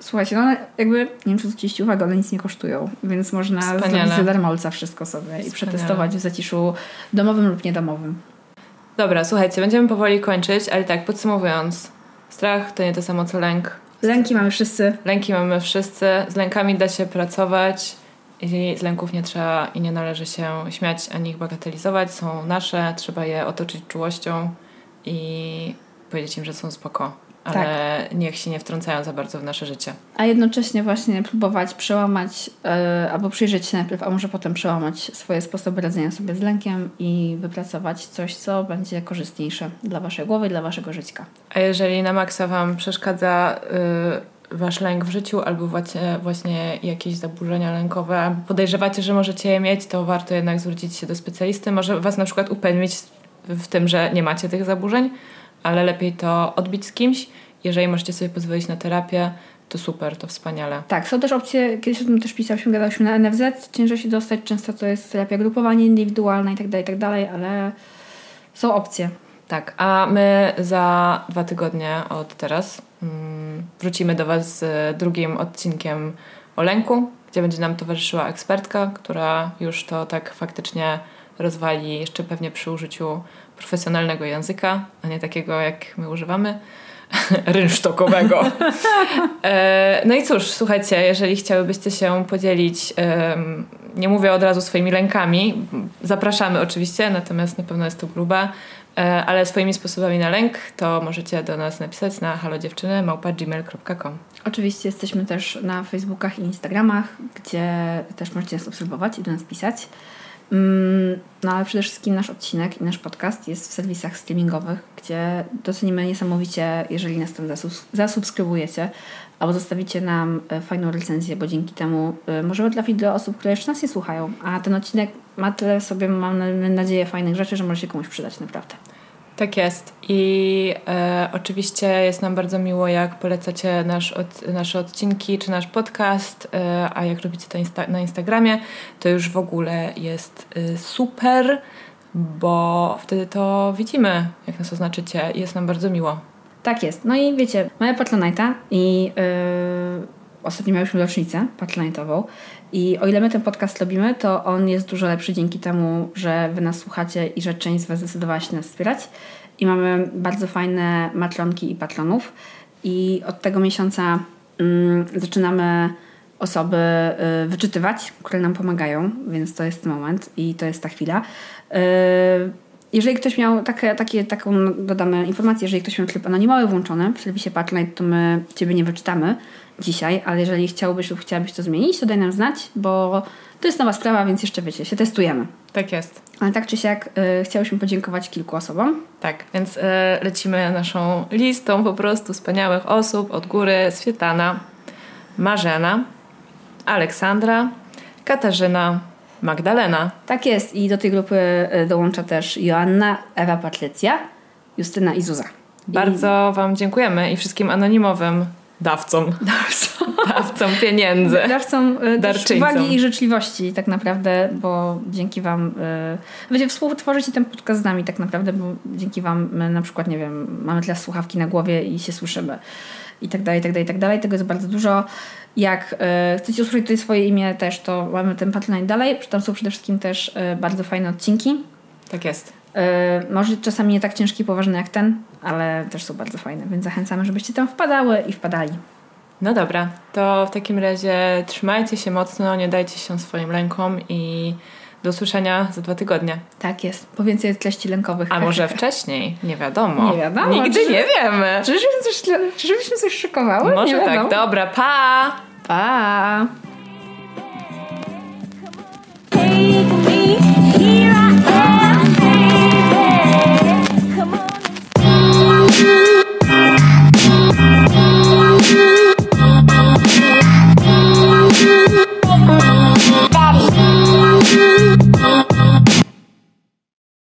Speaker 2: słuchajcie, no jakby, nie wiem czy zwróciliście uwagę, one nic nie kosztują, więc można Wspaniale. zrobić za darmolca wszystko sobie Wspaniale. i przetestować w zaciszu domowym lub niedomowym.
Speaker 1: Dobra, słuchajcie, będziemy powoli kończyć, ale tak, podsumowując. Strach to nie to samo co lęk.
Speaker 2: Lęki mamy wszyscy.
Speaker 1: Lęki mamy wszyscy. Z lękami da się pracować z lęków nie trzeba i nie należy się śmiać ani ich bagatelizować. Są nasze, trzeba je otoczyć czułością i powiedzieć im, że są spoko. Ale tak. niech się nie wtrącają za bardzo w nasze życie.
Speaker 2: A jednocześnie właśnie próbować przełamać yy, albo przyjrzeć się najpierw, a może potem przełamać swoje sposoby radzenia sobie z lękiem i wypracować coś, co będzie korzystniejsze dla waszej głowy i dla waszego życia.
Speaker 1: A jeżeli na maksa wam przeszkadza... Yy, wasz lęk w życiu albo właśnie, właśnie jakieś zaburzenia lękowe, podejrzewacie, że możecie je mieć, to warto jednak zwrócić się do specjalisty. Może was na przykład upewnić w tym, że nie macie tych zaburzeń, ale lepiej to odbić z kimś. Jeżeli możecie sobie pozwolić na terapię, to super, to wspaniale.
Speaker 2: Tak, są też opcje, kiedyś o tym też pisałyśmy, gadałyśmy na NFZ, ciężej się dostać, często to jest terapia grupowa, indywidualna i tak dalej, i tak ale są opcje.
Speaker 1: Tak, a my za dwa tygodnie od teraz wrócimy do Was z drugim odcinkiem o lęku, gdzie będzie nam towarzyszyła ekspertka, która już to tak faktycznie rozwali jeszcze pewnie przy użyciu profesjonalnego języka, a nie takiego jak my używamy. *laughs* rynsztokowego. *laughs* E, no i cóż, słuchajcie, jeżeli chciałybyście się podzielić, nie mówię od razu swoimi lękami, zapraszamy oczywiście, natomiast na pewno jest to gruba, E, ale swoimi sposobami na lęk to możecie do nas napisać na halodziewczyny.gmail.com
Speaker 2: Oczywiście jesteśmy też na Facebookach i Instagramach, gdzie też możecie nas obserwować i do nas pisać. Mm, no ale przede wszystkim nasz odcinek i nasz podcast jest w serwisach streamingowych, gdzie docenimy niesamowicie, jeżeli nas tam zasubskrybujecie albo zostawicie nam e, fajną recenzję, bo dzięki temu e, możemy trafić do osób, które jeszcze nas nie słuchają. A ten odcinek ma tyle sobie, mam nadzieję, fajnych rzeczy, że może się komuś przydać naprawdę.
Speaker 1: Tak jest. I e, oczywiście jest nam bardzo miło, jak polecacie nasz od, nasze odcinki czy nasz podcast, e, a jak robicie to insta na Instagramie, to już w ogóle jest e, super, bo wtedy to widzimy, jak nas oznaczycie jest nam bardzo miło.
Speaker 2: Tak jest. No i wiecie, mamy Patronite'a i yy, ostatnio miałyśmy rocznicę Patronite'ową i o ile my ten podcast robimy, to on jest dużo lepszy dzięki temu, że wy nas słuchacie i że część z was zdecydowała się nas wspierać. I mamy bardzo fajne matronki i patronów. I od tego miesiąca mm, zaczynamy osoby y, wyczytywać, które nam pomagają, więc to jest ten moment i to jest ta chwila. Y, jeżeli ktoś miał takie, takie, taką, dodamy informację, jeżeli ktoś miał tryb anonimowy włączony w serwisie Patronite, to my Ciebie nie wyczytamy dzisiaj, ale jeżeli chciałbyś lub chciałabyś to zmienić, to daj nam znać, bo to jest nowa sprawa, więc jeszcze wiecie, się testujemy.
Speaker 1: Tak jest.
Speaker 2: Ale tak czy siak y, chciałyśmy podziękować kilku osobom.
Speaker 1: Tak, więc y, lecimy naszą listą po prostu wspaniałych osób od góry. Swietlana, Marzena, Aleksandra, Katarzyna, Magdalena.
Speaker 2: Tak jest i do tej grupy y, dołącza też Joanna, Ewa Patrycja, Justyna i Zuza.
Speaker 1: Bardzo Wam dziękujemy i wszystkim anonimowym dawcom.
Speaker 2: Dawcom. *laughs*
Speaker 1: Dawcom pieniędzy.
Speaker 2: Dawcom
Speaker 1: Darczyńcom.
Speaker 2: uwagi i życzliwości tak naprawdę, bo dzięki Wam y, wiecie, współtworzycie ten podcast z nami tak naprawdę, bo dzięki Wam my na przykład, nie wiem, mamy teraz słuchawki na głowie i się słyszymy i tak dalej, i tak dalej, i tak dalej. Tego jest bardzo dużo. Jak y, chcecie usłyszeć tutaj swoje imię też, to mamy ten Patronite dalej. Tam są przede wszystkim też y, bardzo fajne odcinki.
Speaker 1: Tak jest.
Speaker 2: Y, może czasami nie tak ciężki i poważny jak ten, ale też są bardzo fajne, więc zachęcamy, żebyście tam wpadały i wpadali.
Speaker 1: No dobra, to w takim razie trzymajcie się mocno, nie dajcie się swoim lękom i do usłyszenia za dwa tygodnie.
Speaker 2: Tak jest. Po więcej treści lękowych.
Speaker 1: A może wcześniej? Nie wiadomo.
Speaker 2: Nie wiadomo.
Speaker 1: Nigdy
Speaker 2: Czy-
Speaker 1: nie wiemy.
Speaker 2: Czyżbyśmy coś, czyżbyśmy coś szykowały?
Speaker 1: Może
Speaker 2: nie
Speaker 1: tak.
Speaker 2: wiadomo.
Speaker 1: Dobra, pa!
Speaker 2: Pa!
Speaker 3: Take me here